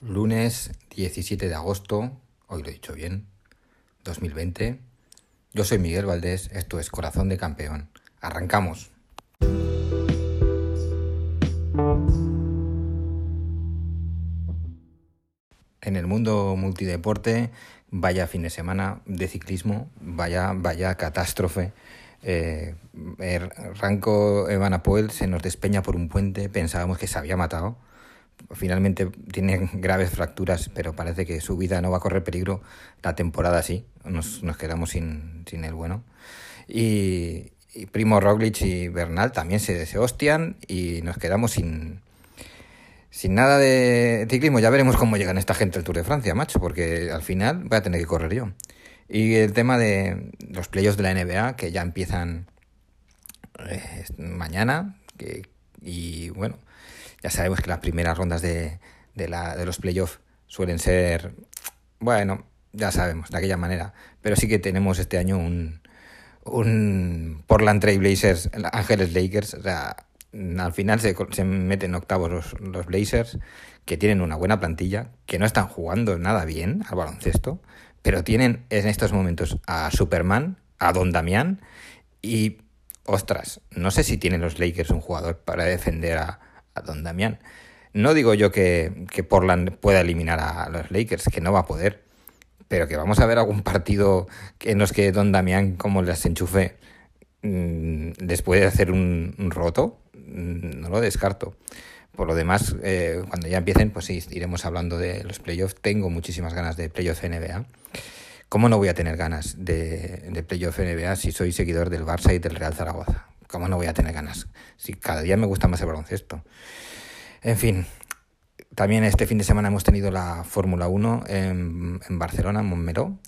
Lunes 17 de agosto, hoy lo he dicho bien, 2020. Yo soy Miguel Valdés, esto es Corazón de Campeón. Arrancamos. En el mundo multideporte, vaya fin de semana de ciclismo, vaya, vaya catástrofe. Eh, er, Ranco Evan Apoel se nos despeña por un puente, pensábamos que se había matado. Finalmente tiene graves fracturas, pero parece que su vida no va a correr peligro. La temporada sí, nos, nos quedamos sin, sin el bueno. Y, y Primo Roglic y Bernal también se, se hostian y nos quedamos sin, sin nada de ciclismo. Ya veremos cómo llegan esta gente al Tour de Francia, macho, porque al final voy a tener que correr yo. Y el tema de los playoffs de la NBA, que ya empiezan eh, mañana, que, y bueno, ya sabemos que las primeras rondas de, de, la, de los playoffs suelen ser, bueno, ya sabemos, de aquella manera. Pero sí que tenemos este año un, un Portland Trail Blazers, Ángeles Lakers, o sea, al final se, se meten octavos los, los, Blazers, que tienen una buena plantilla, que no están jugando nada bien al baloncesto, pero tienen en estos momentos a Superman, a Don Damián, y ostras, no sé si tienen los Lakers un jugador para defender a, a Don Damián. No digo yo que, que Portland pueda eliminar a los Lakers, que no va a poder, pero que vamos a ver algún partido en los que Don Damián, como les enchufe, mmm, después de hacer un roto, no lo descarto. Por lo demás, eh, cuando ya empiecen, pues sí, iremos hablando de los playoffs. Tengo muchísimas ganas de playoff NBA. ¿Cómo no voy a tener ganas de, de playoff NBA si soy seguidor del Barça y del Real Zaragoza? ¿Cómo no voy a tener ganas? Si cada día me gusta más el baloncesto. En fin, también este fin de semana hemos tenido la Fórmula 1 en, Barcelona, en Montmeló.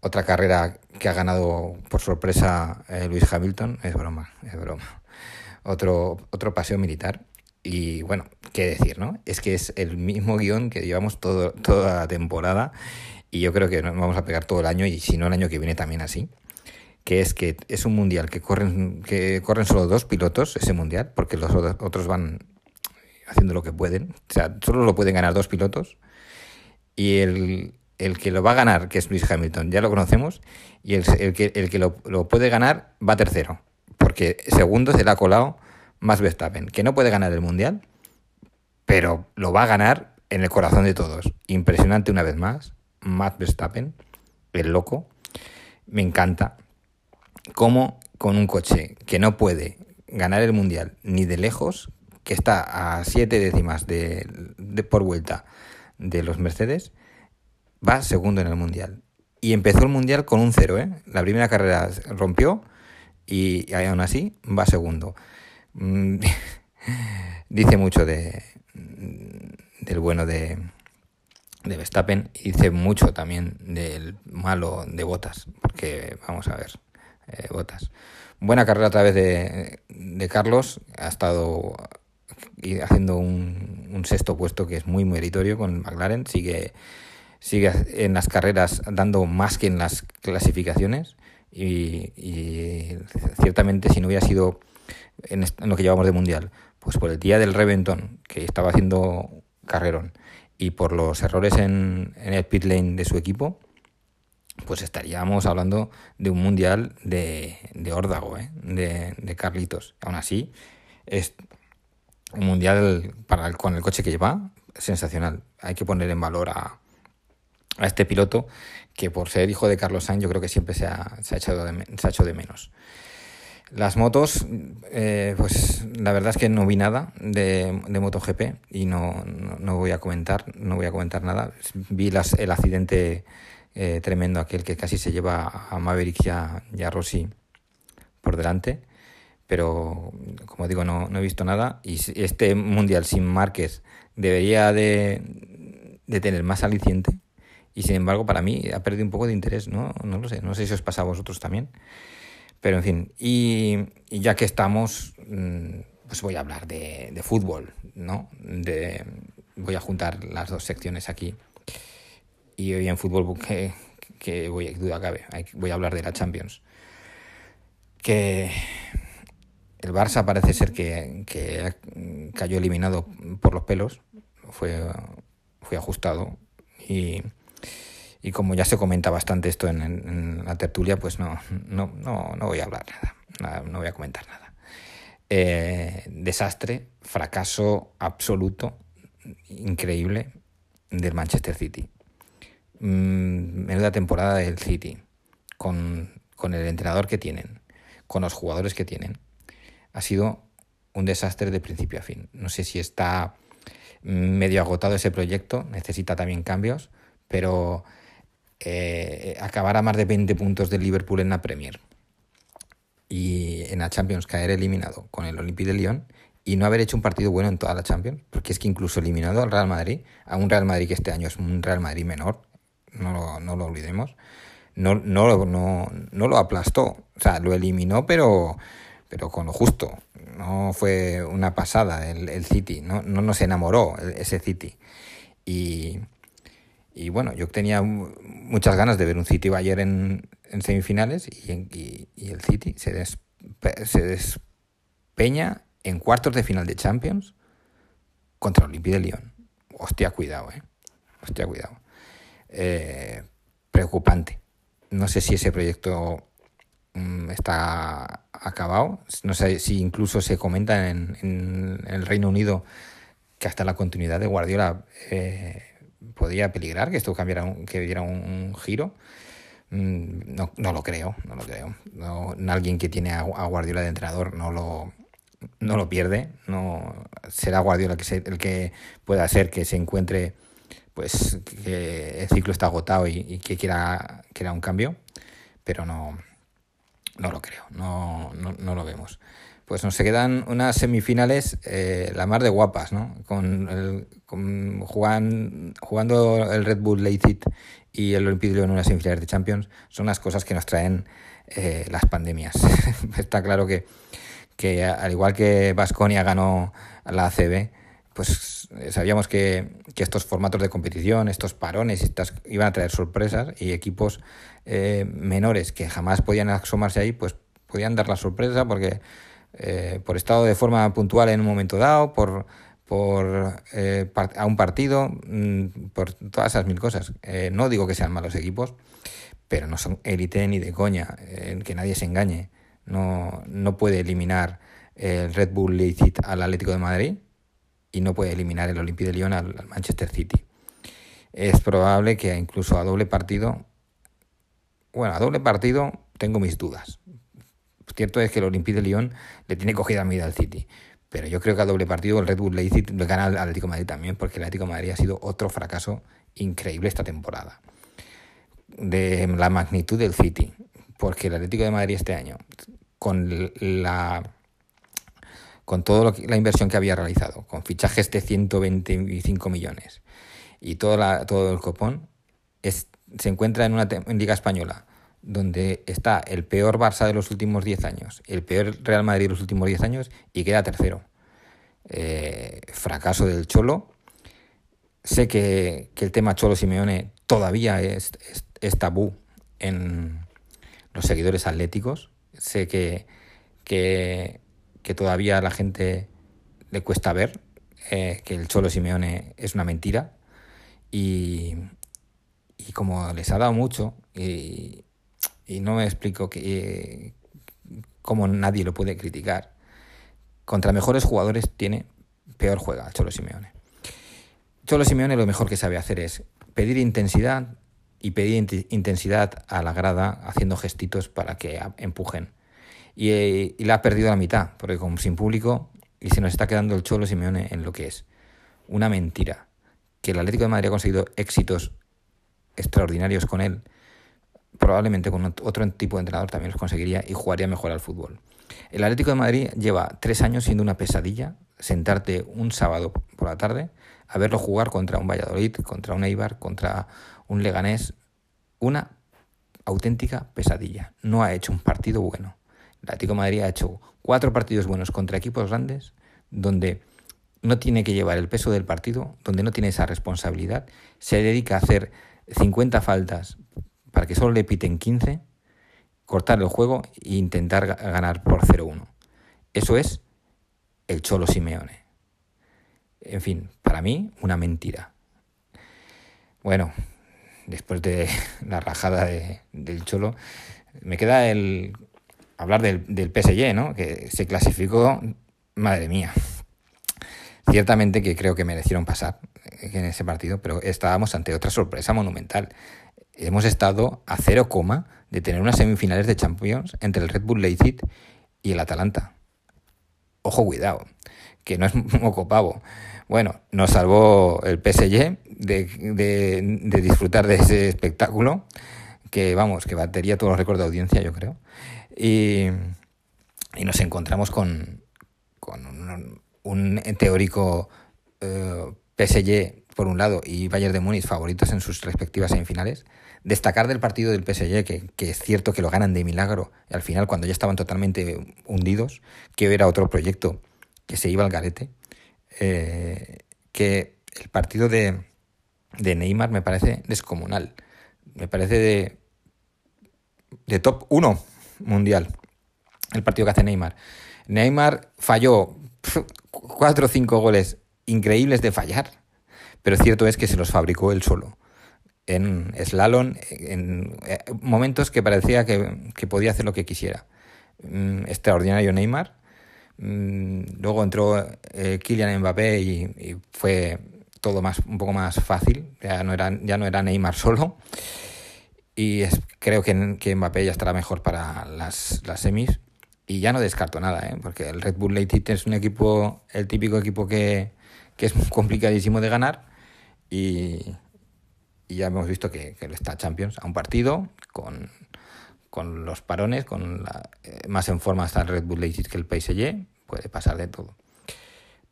Otra carrera que ha ganado por sorpresa eh, Luis Hamilton. Es broma, es broma otro, otro paseo militar. Y bueno, qué decir, ¿no? Es que es el mismo guion que llevamos todo, toda la temporada y yo creo que nos vamos a pegar todo el año y si no el año que viene también así. Que es que es un mundial que corren, que corren solo dos pilotos, ese mundial, porque los otros van haciendo lo que pueden. O sea, solo lo pueden ganar dos pilotos. Y el, el que lo va a ganar, que es Luis Hamilton, ya lo conocemos. Y el, el que, el que lo, lo puede ganar va tercero porque segundo se le ha colado Max Verstappen, que no puede ganar el Mundial, pero lo va a ganar en el corazón de todos. Impresionante una vez más, Max Verstappen, el loco. Me encanta cómo con un coche que no puede ganar el Mundial ni de lejos, que está a siete décimas de, de por vuelta de los Mercedes, va segundo en el Mundial. Y empezó el Mundial con un cero, ¿eh? La primera carrera rompió y aún así va segundo. Mm, dice mucho de del bueno de, de Verstappen y dice mucho también del malo de Botas, porque vamos a ver, eh, Botas. Buena carrera a través de, de Carlos, ha estado haciendo un, un, sexto puesto que es muy meritorio con McLaren, sigue, sigue en las carreras dando más que en las clasificaciones y, ciertamente si no hubiera sido en, en, lo que llevamos de mundial, pues por el día del reventón que estaba haciendo Carrerón y por los errores en, en el pit lane de su equipo, pues estaríamos hablando de un mundial de, de órdago, ¿eh? de, de Carlitos. Aún así, es un mundial para el, con el coche que lleva sensacional. Hay que poner en valor a, a este piloto que por ser hijo de Carlos Sainz yo creo que siempre se ha, se ha, echado, de, se ha hecho de menos. Las motos, eh, pues la verdad es que no vi nada de, de MotoGP y no, no, no, voy a comentar, no voy a comentar nada. Vi las, el accidente eh, tremendo aquel que casi se lleva a Maverick y a, Rossi por delante, pero como digo no, no he visto nada y este mundial sin Márquez debería de, de tener más aliciente y sin embargo para mí ha perdido un poco de interés, ¿no? No lo sé, no sé si os pasa a vosotros también. Pero en fin, y, ya que estamos, mm, pues voy a hablar de, de, fútbol, ¿no? Voy a juntar las dos secciones aquí. Y hoy en fútbol, que, que voy, duda cabe, voy a hablar de la Champions. que el Barça parece ser que, cayó eliminado por los pelos, fue, fue ajustado y, y como ya se comenta bastante esto en, la tertulia, pues no, no, no, no, voy a hablar nada, no voy a comentar nada. Eh, desastre, fracaso absoluto, increíble del Manchester City. Mm, menuda temporada del City, con, con el entrenador que tienen, con los jugadores que tienen. Ha sido un desastre de principio a fin. No sé si está medio agotado ese proyecto, necesita también cambios, pero eh, acabar a más de 20 puntos del Liverpool en la Premier y en la Champions caer eliminado con el Olympique de Lyon y no haber hecho un partido bueno en toda la Champions, porque es que incluso eliminado al Real Madrid, a un Real Madrid que este año es un Real Madrid menor, no lo, no lo olvidemos, no, no, no, no lo aplastó, o sea, lo eliminó, pero, pero con lo justo. No fue una pasada el, el City, no, no nos enamoró ese City. Y, y bueno, yo tenía muchas ganas de ver un City ayer en, semifinales y, el City se, se despeña en cuartos de final de Champions contra Olympique de Lyon. Hostia, cuidado, eh. Hostia, cuidado. Eh, preocupante. No sé si ese proyecto mm, está acabado. No sé si incluso se comenta en, el Reino Unido que hasta la continuidad de Guardiola eh, podía peligrar, que esto cambiara, que diera un, giro. Mm, no, no, lo creo, no lo creo. No, alguien que tiene a, Guardiola de entrenador no lo, no lo pierde. No será Guardiola el que pueda ser que se encuentre pues que el ciclo está agotado y, que quiera, quiera un cambio, pero no, no lo creo, no, no, lo vemos. Pues nos quedan unas semifinales eh, la más de guapas, ¿no? Con, el, con jugando el Red Bull Leipzig y el Olympique en unas semifinales de Champions son las cosas que nos traen eh, las pandemias. Está claro que, que al igual que Vasconia ganó la ACB, pues eh, sabíamos que, estos formatos de competición, estos parones, estas, iban a traer sorpresas y equipos eh, menores que jamás podían asomarse ahí, pues podían dar la sorpresa porque eh, por estado de forma puntual en un momento dado, por, por a un partido, mm, por todas esas mil cosas. no digo que sean malos equipos, pero no son élite ni de coña, que nadie se engañe. No, no puede eliminar el Red Bull Leipzig al Atlético de Madrid y no puede eliminar el Olympique de Lyon al, Manchester City. Es probable que incluso a doble partido, bueno, a doble partido tengo mis dudas. Cierto es que el Olympique de Lyon le tiene cogida medida al City, pero yo creo que a doble partido el Red Bull Leipzig le gana al Atlético de Madrid también, porque el Atlético de Madrid ha sido otro fracaso increíble esta temporada. De la magnitud del City, porque el Atlético de Madrid este año, con la con toda la inversión que había realizado, con fichajes de 125 millones y todo, la, todo el copón, es, se encuentra en una liga española donde está el peor Barça de los últimos 10 años, el peor Real Madrid de los últimos 10 años y queda tercero. Eh, fracaso del Cholo. Sé que, el tema Cholo Simeone todavía es, tabú en los seguidores atléticos. Sé que, que que todavía a la gente le cuesta ver, eh, que el Cholo Simeone es una mentira. Y, y como les ha dado mucho, y, no me explico que, cómo nadie lo puede criticar, contra mejores jugadores tiene peor juega Cholo Simeone. Cholo Simeone lo mejor que sabe hacer es pedir intensidad y pedir intensidad a la grada haciendo gestitos para que empujen y, la ha perdido la mitad, porque como sin público y se nos está quedando el Cholo Simeone en lo que es una mentira. Que el Atlético de Madrid ha conseguido éxitos extraordinarios con él, probablemente con otro tipo de entrenador también los conseguiría y jugaría mejor al fútbol. El Atlético de Madrid lleva tres años siendo una pesadilla sentarte un sábado por la tarde a verlo jugar contra un Valladolid, contra un Eibar, contra un Leganés. Una auténtica pesadilla. No ha hecho un partido bueno. El Atlético de Madrid ha hecho cuatro partidos buenos contra equipos grandes, donde no tiene que llevar el peso del partido, donde no tiene esa responsabilidad, se dedica a hacer 50 faltas para que solo le piten 15 cortar el juego e intentar ganar por 0-1. Eso es el Cholo Simeone. En fin, para mí, una mentira. Bueno, después de la rajada del Cholo, me queda el hablar del, del PSG, ¿no? Que se clasificó, madre mía. Ciertamente que creo que merecieron pasar en ese partido, pero estábamos ante otra sorpresa monumental. Hemos estado a cero coma de tener unas semifinales de Champions entre el Red Bull Leipzig y el Atalanta. Ojo, cuidado, que no es moco pavo. Bueno, nos salvó el PSG de, disfrutar de ese espectáculo, que vamos, que batería todos los récords de audiencia, yo creo. Y, nos encontramos con, con un, un teórico eh, PSG por un lado y Bayern de Múnich favoritos en sus respectivas semifinales. Destacar del partido del PSG, que, es cierto que lo ganan de milagro, al final cuando ya estaban totalmente hundidos, que era otro proyecto que se iba al garete, eh, que el partido de, Neymar me parece descomunal, me parece de, de top 1 mundial, el partido que hace Neymar. Neymar falló cuatro o cinco goles increíbles de fallar, pero cierto es que se los fabricó él solo. En slalom, en eh, momentos que parecía que, que podía hacer lo que quisiera. Mm, extraordinario Neymar. Mm, luego entró eh, Kylian Mbappé y, y, fue todo más un poco más fácil. Ya no era, ya no era Neymar solo. Y es, creo que, que Mbappé ya estará mejor para las, las semis. Y ya no descarto nada, ¿eh? porque el Red Bull Leipzig es un equipo, el típico equipo que, que es complicadísimo de ganar y, y ya hemos visto que, que, está Champions a un partido con, con los parones, con la, eh, más en forma está el Red Bull Leipzig que el PSG, puede pasar de todo.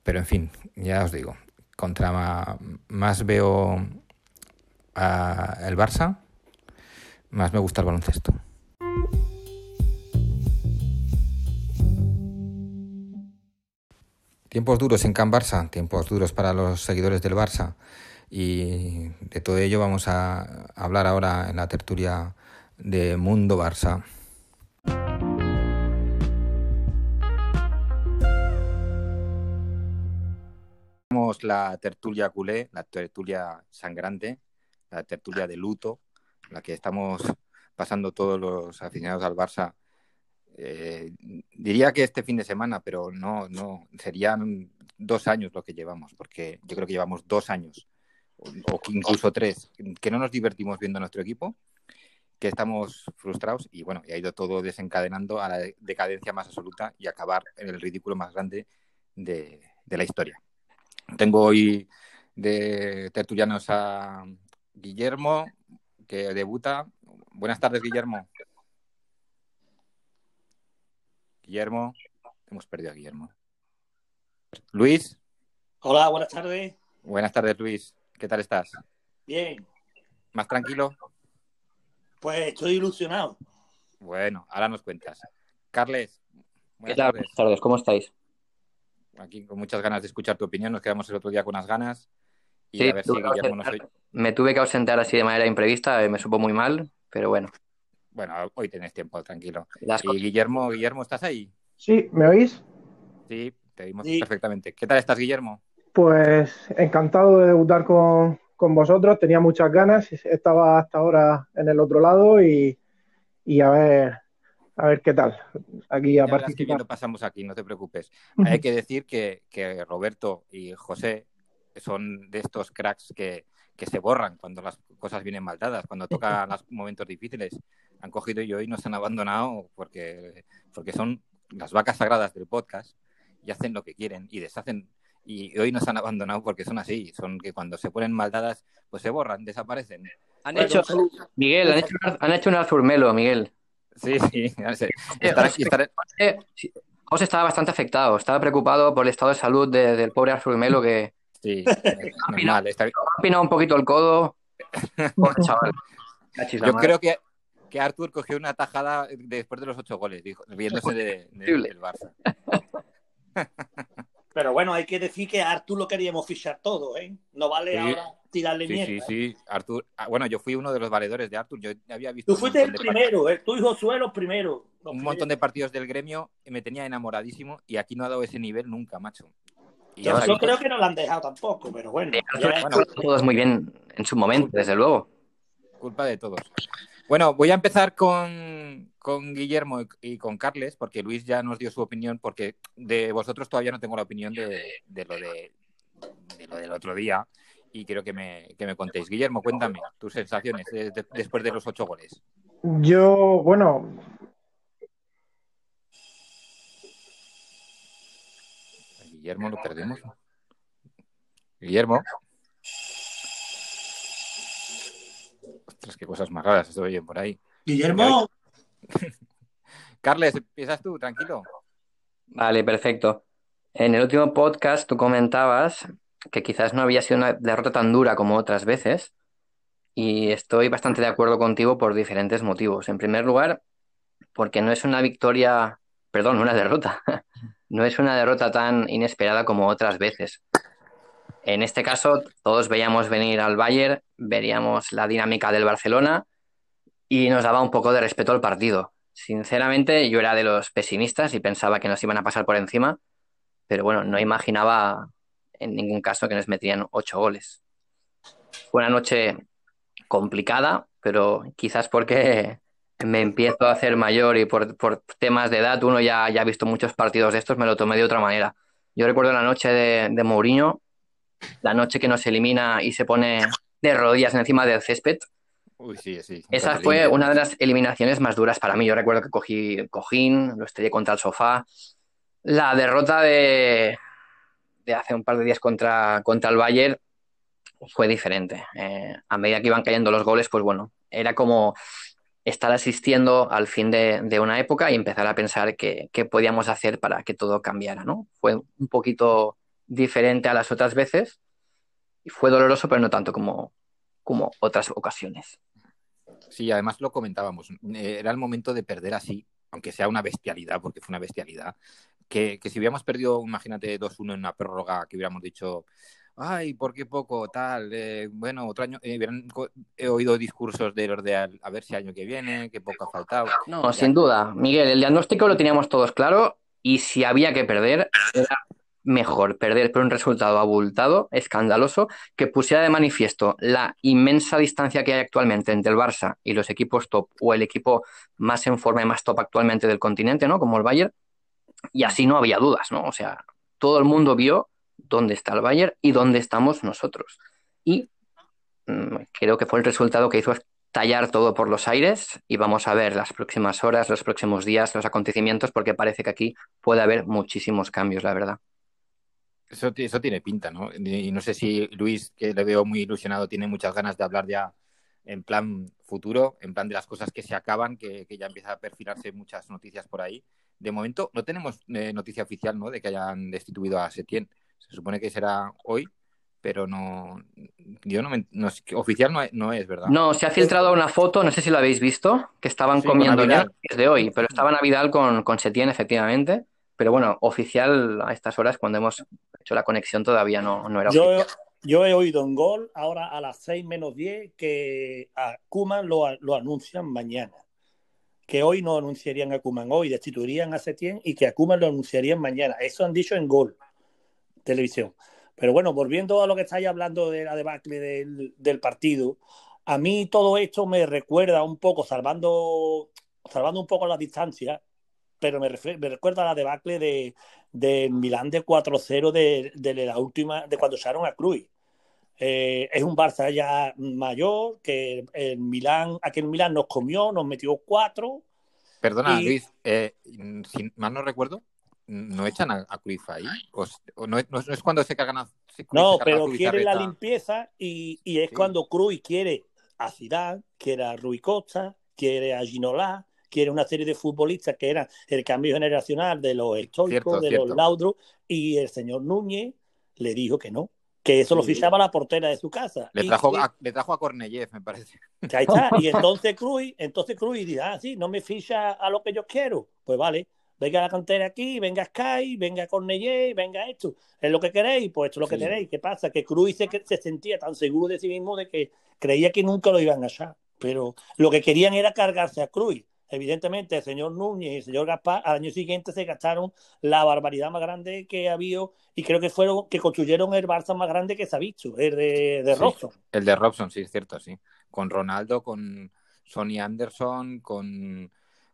Pero en fin, ya os digo, contra más, más veo el Barça, más me gusta el baloncesto. Tiempos duros en Can Barça, tiempos duros para los seguidores del Barça. Y de todo ello vamos a hablar ahora en la tertulia de Mundo Barça. Tenemos la tertulia culé, la tertulia sangrante, la tertulia de luto, la que estamos pasando todos los aficionados al Barça eh, diría que este fin de semana, pero no, no, serían dos años lo que llevamos, porque yo creo que llevamos dos años, o, incluso tres, que no nos divertimos viendo nuestro equipo, que estamos frustrados y bueno, y ha ido todo desencadenando a la decadencia más absoluta y acabar en el ridículo más grande de, de la historia. Tengo hoy de tertulianos a Guillermo, que debuta. Buenas tardes, Guillermo. Guillermo. Hemos perdido a Guillermo. Luis. Hola, buenas tardes. Buenas tardes, Luis. ¿Qué tal estás? Bien. ¿Más tranquilo? Pues estoy ilusionado. Bueno, ahora nos cuentas. Carles. ¿Qué tal? Buenas tardes, ¿cómo estáis? Aquí con muchas ganas de escuchar tu opinión. Nos quedamos el otro día con unas ganas. Y sí, a ver si Guillermo nos oye. Me tuve que ausentar así de manera imprevista, me supo muy mal, pero bueno. Bueno, hoy tenés tiempo, tranquilo. Las y Guillermo, Guillermo, ¿estás ahí? Sí, ¿me oís? Sí, te oímos sí. perfectamente. ¿Qué tal estás, Guillermo? Pues encantado de debutar con, con, vosotros, tenía muchas ganas, estaba hasta ahora en el otro lado y, y a ver a ver qué tal. Aquí a partir que bien lo pasamos aquí, no te preocupes. Hay que decir que, que Roberto y José son de estos cracks que, que se borran cuando las cosas vienen mal dadas, cuando tocan los momentos difíciles. Han cogido y hoy nos han abandonado porque, porque son las vacas sagradas del podcast y hacen lo que quieren y deshacen. Y hoy nos han abandonado porque son así, son que cuando se ponen mal dadas, pues se borran, desaparecen. Han hecho, Miguel, han hecho, han hecho un azurmelo, Miguel. Sí, sí. Estar aquí, estar... José estaba bastante afectado, estaba preocupado por el estado de salud de, del pobre Azurmelo que, Sí, normal. Está... Ha pinado un poquito el codo. Pobre chaval. Yo creo que, que Artur cogió una tajada después de los ocho goles, dijo, riéndose de, de, del Barça. Pero bueno, hay que decir que a Artur lo queríamos fichar todo, ¿eh? No vale sí. ahora. tirarle Sí, mierda. sí, ¿eh? sí. Artur, ah, bueno, yo fui uno de los valedores de Artur. Yo había visto Tú fuiste el primero, ¿eh? tú y Josué los primeros. Los un montón de partidos del gremio me tenía enamoradísimo y aquí no ha dado ese nivel nunca, macho. Y. Yo creo que no lo han dejado tampoco, pero bueno. ya- Bueno. Todos muy bien en su momento, desde luego. culpa de todos. Bueno, voy a empezar con, con Guillermo y, y con Carles, porque Luis ya nos dio su opinión, porque de vosotros todavía no tengo la opinión de, de lo, de, de lo del otro día y quiero que me, que me contéis. Guillermo, cuéntame tus sensaciones de- de- después de los ocho goles. Yo, bueno, Guillermo, lo perdemos. Guillermo. Ostras, qué cosas más raras se oyen por ahí. Guillermo, Carles, empiezas tú, tranquilo. Vale, perfecto. En el último podcast tú comentabas que quizás no había sido una derrota tan dura como otras veces y estoy bastante de acuerdo contigo por diferentes motivos. En primer lugar, porque no es una victoria, perdón, una derrota. No es una derrota tan inesperada como otras veces. En este caso, todos veíamos venir al Bayern, veríamos la dinámica del Barcelona y nos daba un poco de respeto al partido. Sinceramente, yo era de los pesimistas y pensaba que nos iban a pasar por encima, pero bueno, no imaginaba en ningún caso que nos metían ocho goles. Fue una noche complicada, pero quizás porque me empiezo a hacer mayor y por, por temas de edad, uno ya, ya ha visto muchos partidos de estos, me lo tomé de otra manera. Yo recuerdo la noche de, de Mourinho, la noche que nos elimina y se pone de rodillas encima del césped. Uy, sí, sí. Esa fue una de las eliminaciones más duras para mí. Yo recuerdo que cogí cojín, lo estrellé contra el sofá. La derrota de, de hace un par de días contra, contra el Bayern fue diferente. Eh, a medida que iban cayendo los goles, pues bueno, era como estar asistiendo al fin de, de una época y empezar a pensar qué, qué podíamos hacer para que todo cambiara, ¿no? Fue un poquito diferente a las otras veces y fue doloroso, pero no tanto como, como otras ocasiones. Sí, además lo comentábamos. eh, Era el momento de perder así, aunque sea una bestialidad, porque fue una bestialidad. Que, que si hubiéramos perdido, imagínate, 2-1 en una prórroga, que hubiéramos dicho, ay, ¿por qué poco? Tal, eh, bueno, otro año. eh, hubieran he oído discursos de los de a ver si año que viene, que poco ha faltado. No, sin duda. Miguel, el diagnóstico lo teníamos todos claro y si había que perder, era mejor perder por un resultado abultado, escandaloso, que pusiera de manifiesto la inmensa distancia que hay actualmente entre el Barça y los equipos top o el equipo más en forma y más top actualmente del continente, ¿no? Como el Bayern. Y así no había dudas, ¿no? O sea, todo el mundo vio dónde está el Bayern y dónde estamos nosotros. Y mm, creo que fue el resultado que hizo tallar todo por los aires y vamos a ver las próximas horas, los próximos días, los acontecimientos, porque parece que aquí puede haber muchísimos cambios, la verdad. Eso, eso tiene pinta, ¿no? Y no sé si Luis, que le veo muy ilusionado, tiene muchas ganas de hablar ya en plan futuro, en plan de las cosas que se acaban, que, que ya empieza a perfilarse muchas noticias por ahí. De momento no tenemos eh, noticia oficial, ¿no? De que hayan destituido a Setién. Se supone que será hoy, pero no. Yo no me. no oficial no es, no es, ¿verdad? No, se ha filtrado una foto, no sé si lo habéis visto, que estaban Sí, comiendo ya desde hoy, pero estaban a Vidal con, con Setién, efectivamente. Pero bueno, oficial a estas horas, cuando hemos hecho la conexión, todavía no, no era yo, oficial. yo he oído en gol ahora a las 6 menos 10 que a Kuman lo, lo anuncian mañana. Que hoy no anunciarían a Kuman, hoy destituirían a Setién y que a Kuman lo anunciarían mañana. Eso han dicho en gol, televisión. Pero bueno, volviendo a lo que estáis hablando de la debacle del, del partido, a mí todo esto me recuerda un poco, salvando, salvando un poco la distancia, pero me, me recuerda a la debacle de, del Milán de 4-0 de, de la última, de cuando echaron a Cruz. Eh, es un Barça ya mayor, que el Milán, aquel Milán nos comió, nos metió cuatro. Perdona, Y- Luis, eh, si mal no recuerdo, ¿no echan a, a Cruyff ahí? ¿O es- o no, es, no es- no es cuando se cargan a. se- No, se a pero Cruyff, quiere la limpieza y, y es Sí. cuando Cruz quiere a Zidane, quiere a Rui Costa, quiere a Ginola, quiere una serie de futbolistas que eran el cambio generacional de los estoicos, de cierto. los Laudros, y el señor Núñez le dijo que no, que eso lo fichaba la portera de su casa. Le trajo, a, le trajo a me parece. ahí está. Y entonces Cruz, entonces Cruz dirá, ah, sí, no me ficha a lo que yo quiero. Pues vale, venga la cantera aquí, venga Sky, venga Cornellé, venga esto, es lo que queréis, pues esto es lo que tenéis. ¿Qué pasa? Que Cruz se, se, sentía tan seguro de sí mismo de que creía que nunca lo iban a echar, pero lo que querían era cargarse a Cruz. Evidentemente, el señor Núñez y el señor Gaspar al año siguiente se gastaron la barbaridad más grande que ha habido y creo que fueron que construyeron el Barça más grande que se ha visto, el de, de Robson. el de Robson, sí, es cierto, sí. Con Ronaldo, con Sonny Anderson, con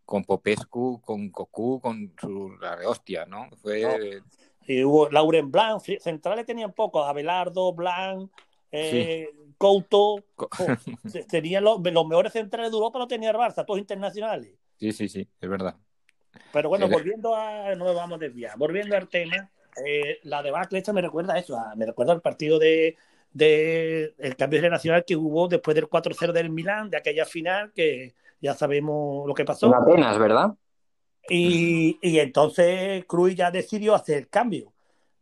con Popescu, con Cocu, con su la hostia, ¿no? Fue... Y hubo Lauren Blanc, centrales tenían pocos, Abelardo, Blanc, eh, Couto, tenían los, mejores centrales de Europa, no tenía el Barça, todos internacionales. Sí, sí, sí, es verdad. Pero bueno, volviendo a, no vamos a desviar, volviendo al tema, eh, la debacle esta me recuerda a eso, me recuerda al partido de, de el cambio generacional que hubo después del 4-0 del Milán, de aquella final que ya sabemos lo que pasó. Apenas, ¿verdad? Y, y entonces Cruz ya decidió hacer el cambio.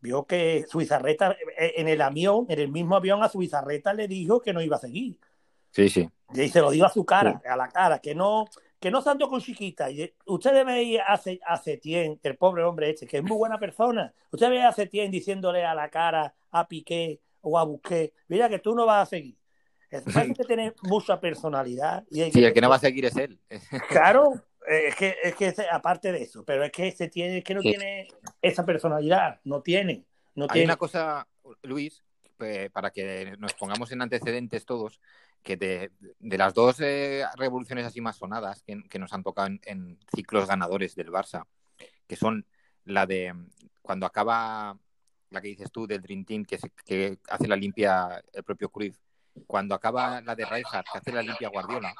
Vio que Suizarreta, eh, en el avión, en el mismo avión a Suizarreta le dijo que no iba a seguir. Sí, sí. Y se lo dijo a su cara, a la cara, que no, que no santo con chiquita. Y usted ve a, a Setien, el pobre hombre este, que es muy buena persona. Usted ve a Setien diciéndole a la cara a Piqué o a Busqué, mira que tú no vas a seguir. Hay que tener mucha personalidad. Y sí, el que no va a seguir es él. Claro, es que, es que aparte de eso, pero es que se tiene, que no tiene esa personalidad, no tiene. No Hay una cosa, Luis, para que nos pongamos en antecedentes todos, que de, las dos eh, revoluciones así más sonadas que, nos han tocado en, ciclos ganadores del Barça, que son la de cuando acaba la que dices tú del Dream Team, que, que hace la limpia el propio Cruyff, cuando acaba la de Rijkaard, que hace la limpia Guardiola,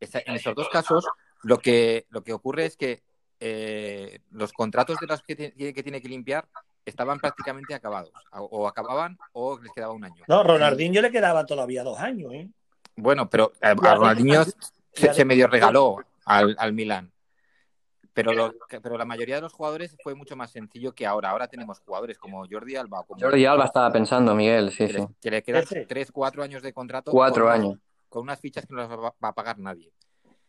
en esos dos casos lo que, lo que ocurre es que eh, los contratos de los que, que tiene que limpiar estaban prácticamente acabados. O acababan o les quedaba un año. No, Ronaldinho le quedaba todavía dos años. ¿eh? Bueno, pero a Ronaldinho se, se, medio regaló al, al Milan. Pero, pero la mayoría de los jugadores fue mucho más sencillo que ahora. Ahora tenemos jugadores como Jordi Alba. Como Jordi Alba estaba pensando, Miguel, sí, que sí. Le, que le quedan 3, 4 años de contrato. 4 años. con unas fichas que no las va, a pagar nadie.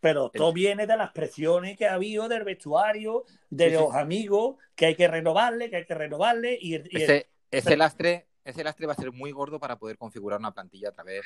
Pero todo viene de las presiones que ha habido del vestuario, de los amigos, que hay que renovarle, que hay que renovarle. Y, ese, ese, lastre, ese lastre va a ser muy gordo para poder configurar una plantilla a través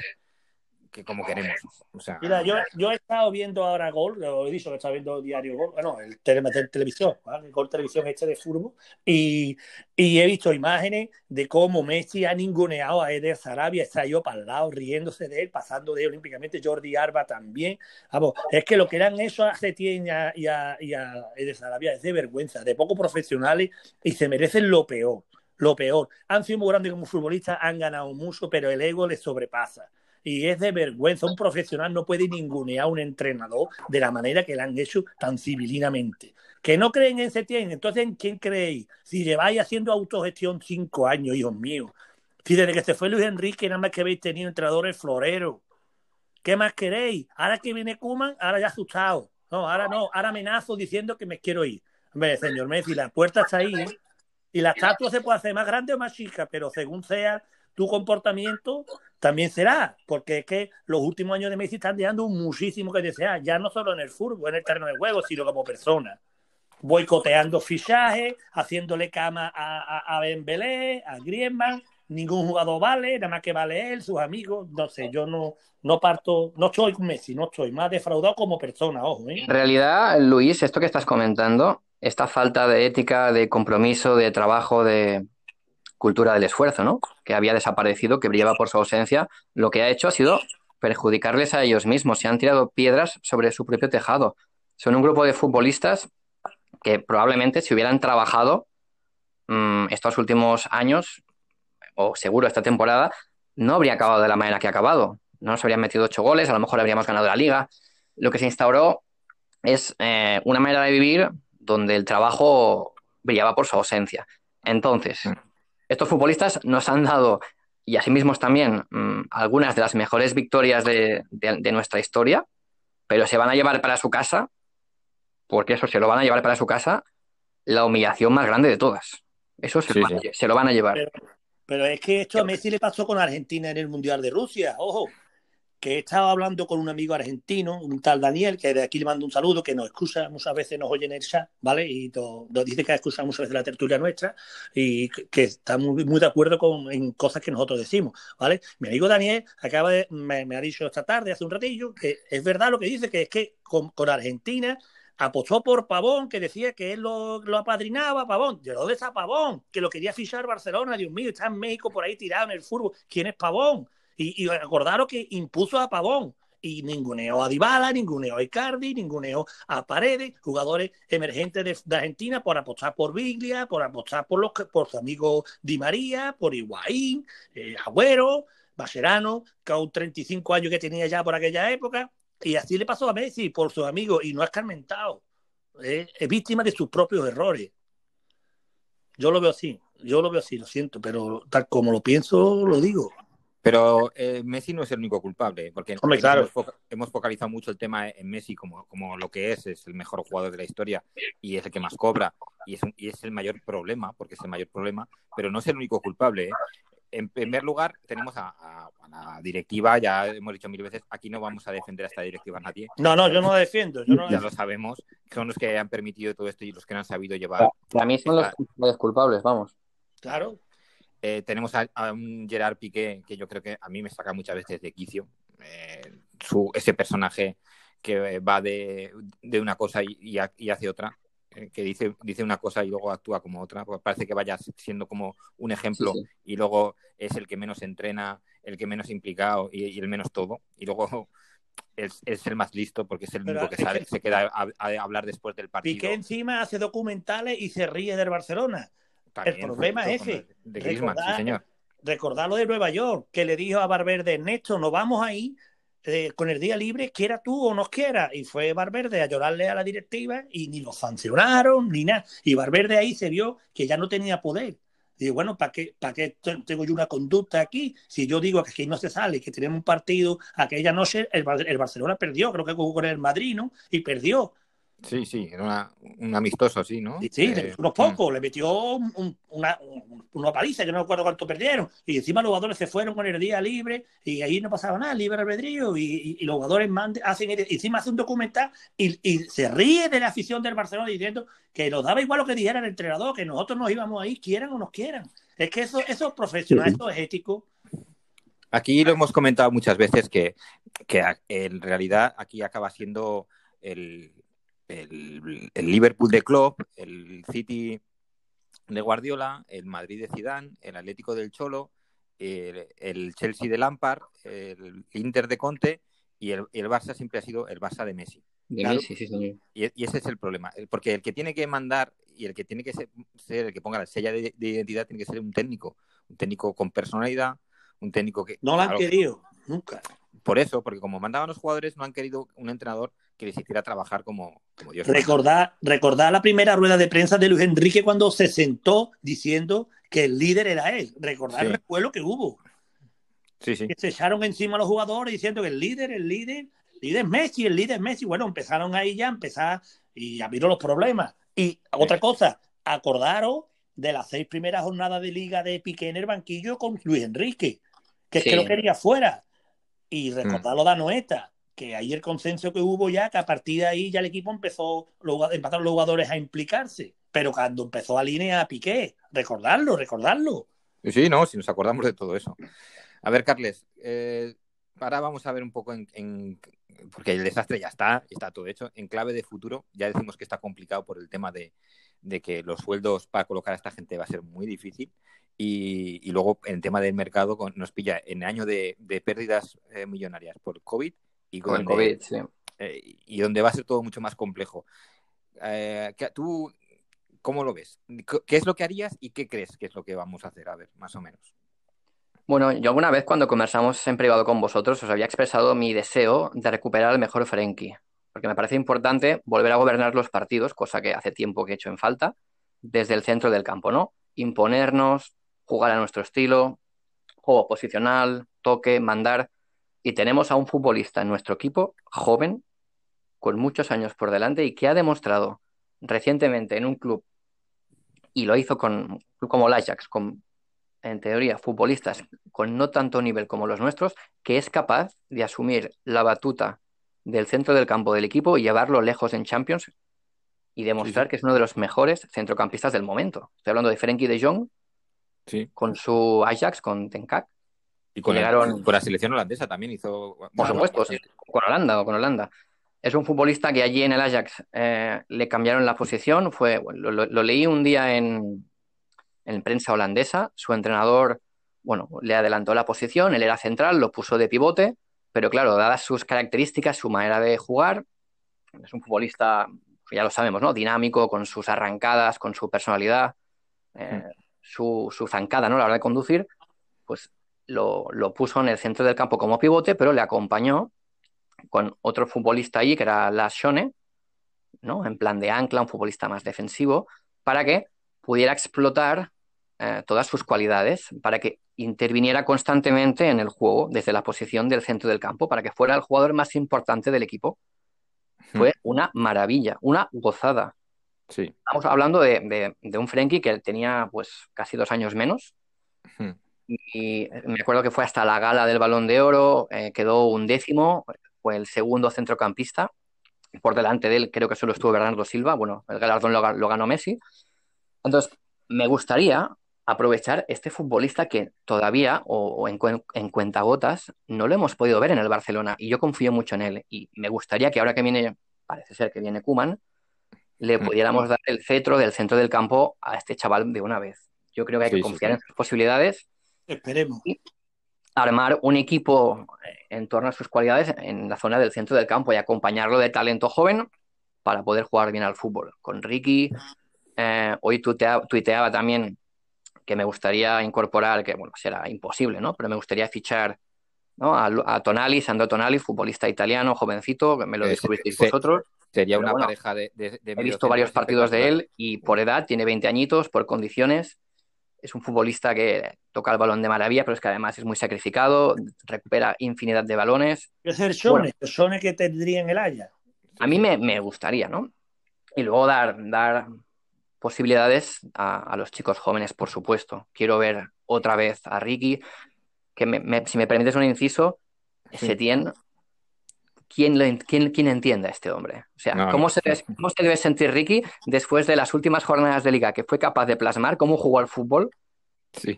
que como queremos. O sea, Mira, yo, yo he estado viendo ahora Gol, lo he dicho que estaba viendo Diario Gol, bueno, el, tele, televisión, ¿vale? el Gol Televisión este de furbo, y, y, he visto imágenes de cómo Messi ha ninguneado a Eder Sarabia, está yo para el lado, riéndose de él, pasando de él olímpicamente, Jordi Arba también. Vamos, es que lo que eran eso a Setién y a, y a, y a Eder Sarabia es de vergüenza, de poco profesionales y se merecen lo peor. Lo peor. Han sido muy grandes como futbolistas, han ganado mucho, pero el ego les sobrepasa y es de vergüenza. Un profesional no puede ningunear a un entrenador de la manera que lo han hecho tan civilinamente. Que no creen en Setién, entonces ¿en quién creéis? Si lleváis haciendo autogestión cinco años, hijos míos. Si desde que se fue Luis Enrique nada más que habéis tenido entrenadores floreros. ¿Qué más queréis? Ahora que viene Kuman, ahora ya asustado. No, ahora no, ahora amenazo diciendo que me quiero ir. Hombre, señor Messi, la puerta está ahí, ¿eh? Y la estatua se puede hacer más grande o más chica, pero según sea tu comportamiento, también será, porque es que los últimos años de Messi están dejando muchísimo que desear, ya no solo en el fútbol, en el terreno de juego, sino como persona. Boicoteando fichajes, haciéndole cama a, a, a a Griezmann, ningún jugador vale, nada más que vale él, sus amigos, no sé, yo no, no parto, no estoy con Messi, no estoy más defraudado como persona, ojo. ¿eh? En realidad, Luis, esto que estás comentando, esta falta de ética, de compromiso, de trabajo, de, cultura del esfuerzo, ¿no? Que había desaparecido, que brillaba por su ausencia, lo que ha hecho ha sido perjudicarles a ellos mismos. Se han tirado piedras sobre su propio tejado. Son un grupo de futbolistas que probablemente si hubieran trabajado mmm, estos últimos años, o seguro esta temporada, no habría acabado de la manera que ha acabado. No nos habrían metido ocho goles, a lo mejor habríamos ganado la liga. Lo que se instauró es eh, una manera de vivir donde el trabajo brillaba por su ausencia. Entonces, estos futbolistas nos han dado, y asimismo también, mmm, algunas de las mejores victorias de, de, de, nuestra historia, pero se van a llevar para su casa, porque eso se lo van a llevar para su casa, la humillación más grande de todas. Eso se, sí, lo, van, sí. se lo, van a llevar. Pero, pero, es que esto a Messi le pasó con Argentina en el Mundial de Rusia, ojo. Que he estado hablando con un amigo argentino, un tal Daniel, que de aquí le mando un saludo, que nos excusa muchas veces, nos oye en el chat, ¿vale? Y nos dice que ha excusado muchas veces la tertulia nuestra y que está muy, de acuerdo con cosas que nosotros decimos, ¿vale? Mi amigo Daniel acaba de, me, ha dicho esta tarde, hace un ratillo, que es verdad lo que dice, que es que con, Argentina apostó por Pavón, que decía que él lo, lo apadrinaba, Pavón. ¿De dónde está Pavón? Que lo quería fichar Barcelona, Dios mío, está en México por ahí tirado en el fútbol. ¿Quién es Pavón? Y, acordaros que impuso a Pavón y ninguneó a Dybala, ninguneó a Icardi, ninguneó a Paredes, jugadores emergentes de, Argentina por apostar por Biglia, por apostar por los por su amigo Di María, por Higuaín, eh, Agüero, Baserano, que un 35 años que tenía ya por aquella época, y así le pasó a Messi por sus amigos y no ha escarmentado. Eh, es víctima de sus propios errores. Yo lo veo así, yo lo veo así, lo siento, pero tal como lo pienso, lo digo. Pero eh, Messi no es el único culpable, porque hemos, focalizado mucho el tema en Messi como, como lo que es, es el mejor jugador de la historia y es el que más cobra y es, y es el mayor problema, porque es el mayor problema, pero no es el único culpable. ¿eh? En primer lugar, tenemos a, la directiva, ya hemos dicho mil veces, aquí no vamos a defender a esta directiva nadie. No, no, yo no la defiendo. Yo ya lo sabemos, son los que han permitido todo esto y los que no han sabido llevar. Para mí son los culpables, vamos. Claro, eh, tenemos a, un Gerard Piqué que yo creo que a mí me saca muchas veces de quicio. Eh, ese personaje que va de, una cosa y, hace otra, eh, que dice, dice una cosa y luego actúa como otra. Pues parece que vaya siendo como un ejemplo y luego es el que menos entrena, el que menos implicado y, el menos todo. Y luego es, el más listo porque es el único que sabe, se queda a, hablar después del partido. Piqué encima hace documentales y se ríe del Barcelona el problema es ese. De, recordar, lo de Nueva York, que le dijo a Barberde, Néstor, nos vamos ahí eh, con el día libre, quiera tú o no quiera. Y fue Barberde a llorarle a la directiva y ni lo sancionaron ni nada. Y Barberde ahí se vio que ya no tenía poder. Digo, bueno, ¿para qué, ¿para qué tengo yo una conducta aquí? Si yo digo que aquí no se sale, que tenemos un partido aquella noche, el, el Barcelona perdió, creo que jugó con el Madrid, ¿no? Y perdió. Sí, sí, era un amistoso sí, ¿no? Sí, sí eh, unos pocos, mm. le metió una, una, paliza, yo no recuerdo cuánto perdieron. Y encima los jugadores se fueron con el día libre y ahí no pasaba nada, libre albedrío. Y, y, los jugadores hacen, encima hace un documental y, y, se ríe de la afición del Barcelona diciendo que nos daba igual lo que dijera el entrenador, que nosotros nos íbamos ahí, quieran o nos quieran. Es que eso, eso es profesional, eso es ético. Aquí lo hemos comentado muchas veces que, que en realidad aquí acaba siendo el, el, Liverpool de Klopp, el City de Guardiola, el Madrid de Zidane, el Atlético del Cholo, el, Chelsea de Lampard, el Inter de Conte y el, Barça siempre ha sido el Barça de Messi. De Messi, sí, señor. Y, ese es el problema, porque el que tiene que mandar y el que tiene que ser, el que ponga la sella de, identidad tiene que ser un técnico, un técnico con personalidad, un técnico que... No lo han querido, nunca. Por eso, porque como mandaban los jugadores, no han querido un entrenador que les hiciera trabajar como, como Dios. Recordar, recordar la primera rueda de prensa de Luis Enrique cuando se sentó diciendo que el líder era él. Recordar el recuelo que hubo. Sí, sí. Que se echaron encima a los jugadores diciendo que el líder, el líder, el líder es Messi, el líder es Messi. Bueno, empezaron ahí ya, empezar y abrieron los problemas. Y otra cosa, acordaros de las seis primeras jornadas de liga de Piqué en el banquillo con Luis Enrique, que es que lo quería fuera. Y mm. recordarlo de Noeta, que ahí el consenso que hubo ya, que a partir de ahí ya el equipo empezó, empezaron los jugadores a implicarse. Pero cuando empezó a línea a Piqué, recordarlo, recordarlo. Sí, no, si nos acordamos de todo eso. A ver, Carles, eh, ahora vamos a ver un poco en, porque el desastre ya está, está todo hecho. En clave de futuro, ya decimos que está complicado por el tema de, que los sueldos para colocar a esta gente va a ser muy difícil. Y, luego en tema del mercado nos pilla en año de, pérdidas eh, millonarias por COVID y con COVID, sí. Eh, y donde va a ser todo mucho más complejo. Eh, ¿Tú cómo lo ves? ¿Qué es lo que harías y qué crees que es lo que vamos a hacer? A ver, más o menos. Bueno, yo alguna vez cuando conversamos en privado con vosotros os había expresado mi deseo de recuperar el mejor Frenkie, porque me parece importante volver a gobernar los partidos, cosa que hace tiempo que he hecho en falta, desde el centro del campo, ¿no? Imponernos, jugar a nuestro estilo, juego posicional, toque, mandar. Y tenemos a un futbolista en nuestro equipo joven, con muchos años por delante y que ha demostrado recientemente en un club, y lo hizo con como el Ajax, con en teoría, futbolistas con no tanto nivel como los nuestros, que es capaz de asumir la batuta del centro del campo del equipo y llevarlo lejos en Champions y demostrar que es uno de los mejores centrocampistas del momento. Estoy hablando de Frenkie de Jong Sí. con su Ajax, con Tenkak. Y con, Llegaron- la, con la selección holandesa también hizo. Por bueno, supuesto, sí, con Holanda o con Holanda. Es un futbolista que allí en el Ajax eh, le cambiaron la posición. Fue, lo, lo leí un día en, en prensa holandesa. Su entrenador, bueno, le adelantó la posición. Él era central, lo puso de pivote. Pero claro, dadas sus características, su manera de jugar, es un futbolista, ya lo sabemos, ¿no? Dinámico, con sus arrancadas, con su personalidad, eh, su, su zancada, ¿no? La hora de conducir, pues lo, lo puso en el centro del campo como pivote, pero le acompañó con otro futbolista allí, que era Las Shone, ¿no? En plan de ancla, un futbolista más defensivo, para que pudiera explotar eh, todas sus cualidades, para que interviniera constantemente en el juego desde la posición del centro del campo, para que fuera el jugador más importante del equipo. Fue una maravilla, una gozada. Sí. Estamos hablando de, de- de un Frenkie que tenía pues casi dos años menos. Y me acuerdo que fue hasta la gala del Balón de Oro, eh, quedó un décimo, fue el segundo centrocampista. Por delante de él creo que solo estuvo Bernardo Silva, bueno, el galardón lo, ga- lo ganó Messi. Entonces, me gustaría aprovechar este futbolista que todavía, o, o en, en cuentagotas, no lo hemos podido ver en el Barcelona y yo confío mucho en él. Y me gustaría que ahora que viene, parece ser que viene Koeman, le pudiéramos dar el cetro del centro del campo a este chaval de una vez. Yo creo que hay que Sí, confiar sí. en sus posibilidades, Esperemos. armar un equipo eh, en torno a sus cualidades en la zona del centro del campo y acompañarlo de talento joven para poder jugar bien al fútbol. Con Ricky, eh, hoy tuitea- tuiteaba también que me gustaría incorporar, que bueno, será imposible, ¿no? Pero me gustaría fichar ¿no? a, a Tonali, Sandro Tonali, futbolista italiano, jovencito, que me lo Ese- descubristeis vosotros. Sería Pero una bueno, pareja de. de, de He visto varios partidos de él y por edad, tiene 20 añitos, por condiciones. Es un futbolista que toca el balón de maravilla, pero es que además es muy sacrificado, recupera infinidad de balones. Es el el Shone que tendría en el Haya. A mí me, me gustaría, ¿no? Y luego dar, dar posibilidades a, a los chicos jóvenes, por supuesto. Quiero ver otra vez a Ricky, que me- me- si me permites un inciso, Sí. Setién, ¿quién, lo quién, quién entiende a este hombre? O sea, No, ¿cómo, no. se debe, ¿cómo se debe sentir Ricky después de las últimas jornadas de liga que fue capaz de plasmar cómo jugó al fútbol, Sí.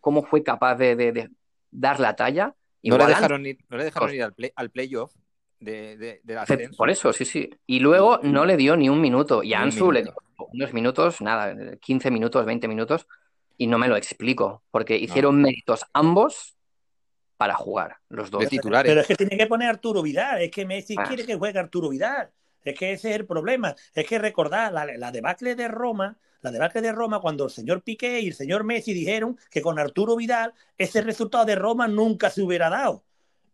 cómo fue capaz de, de- de dar la talla? No le dejaron ir, no le dejaron Cos- ir al, play, al playoff de, de, ascenso. Por eso, sí, sí. Y luego no le dio ni un minuto. Y a Ansu le dio unos minutos, nada, 15 minutos, 20 minutos, y no me lo explico, porque hicieron méritos ambos para jugar, los dos. de titulares. Pero es que tiene que poner Arturo Vidal. Es que Messi Ah. quiere que juegue Arturo Vidal. Es que ese es el problema. Es que recordar la, la debacle de Roma, la debacle de Roma, cuando el señor Piqué y el señor Messi dijeron que con Arturo Vidal ese resultado de Roma nunca se hubiera dado.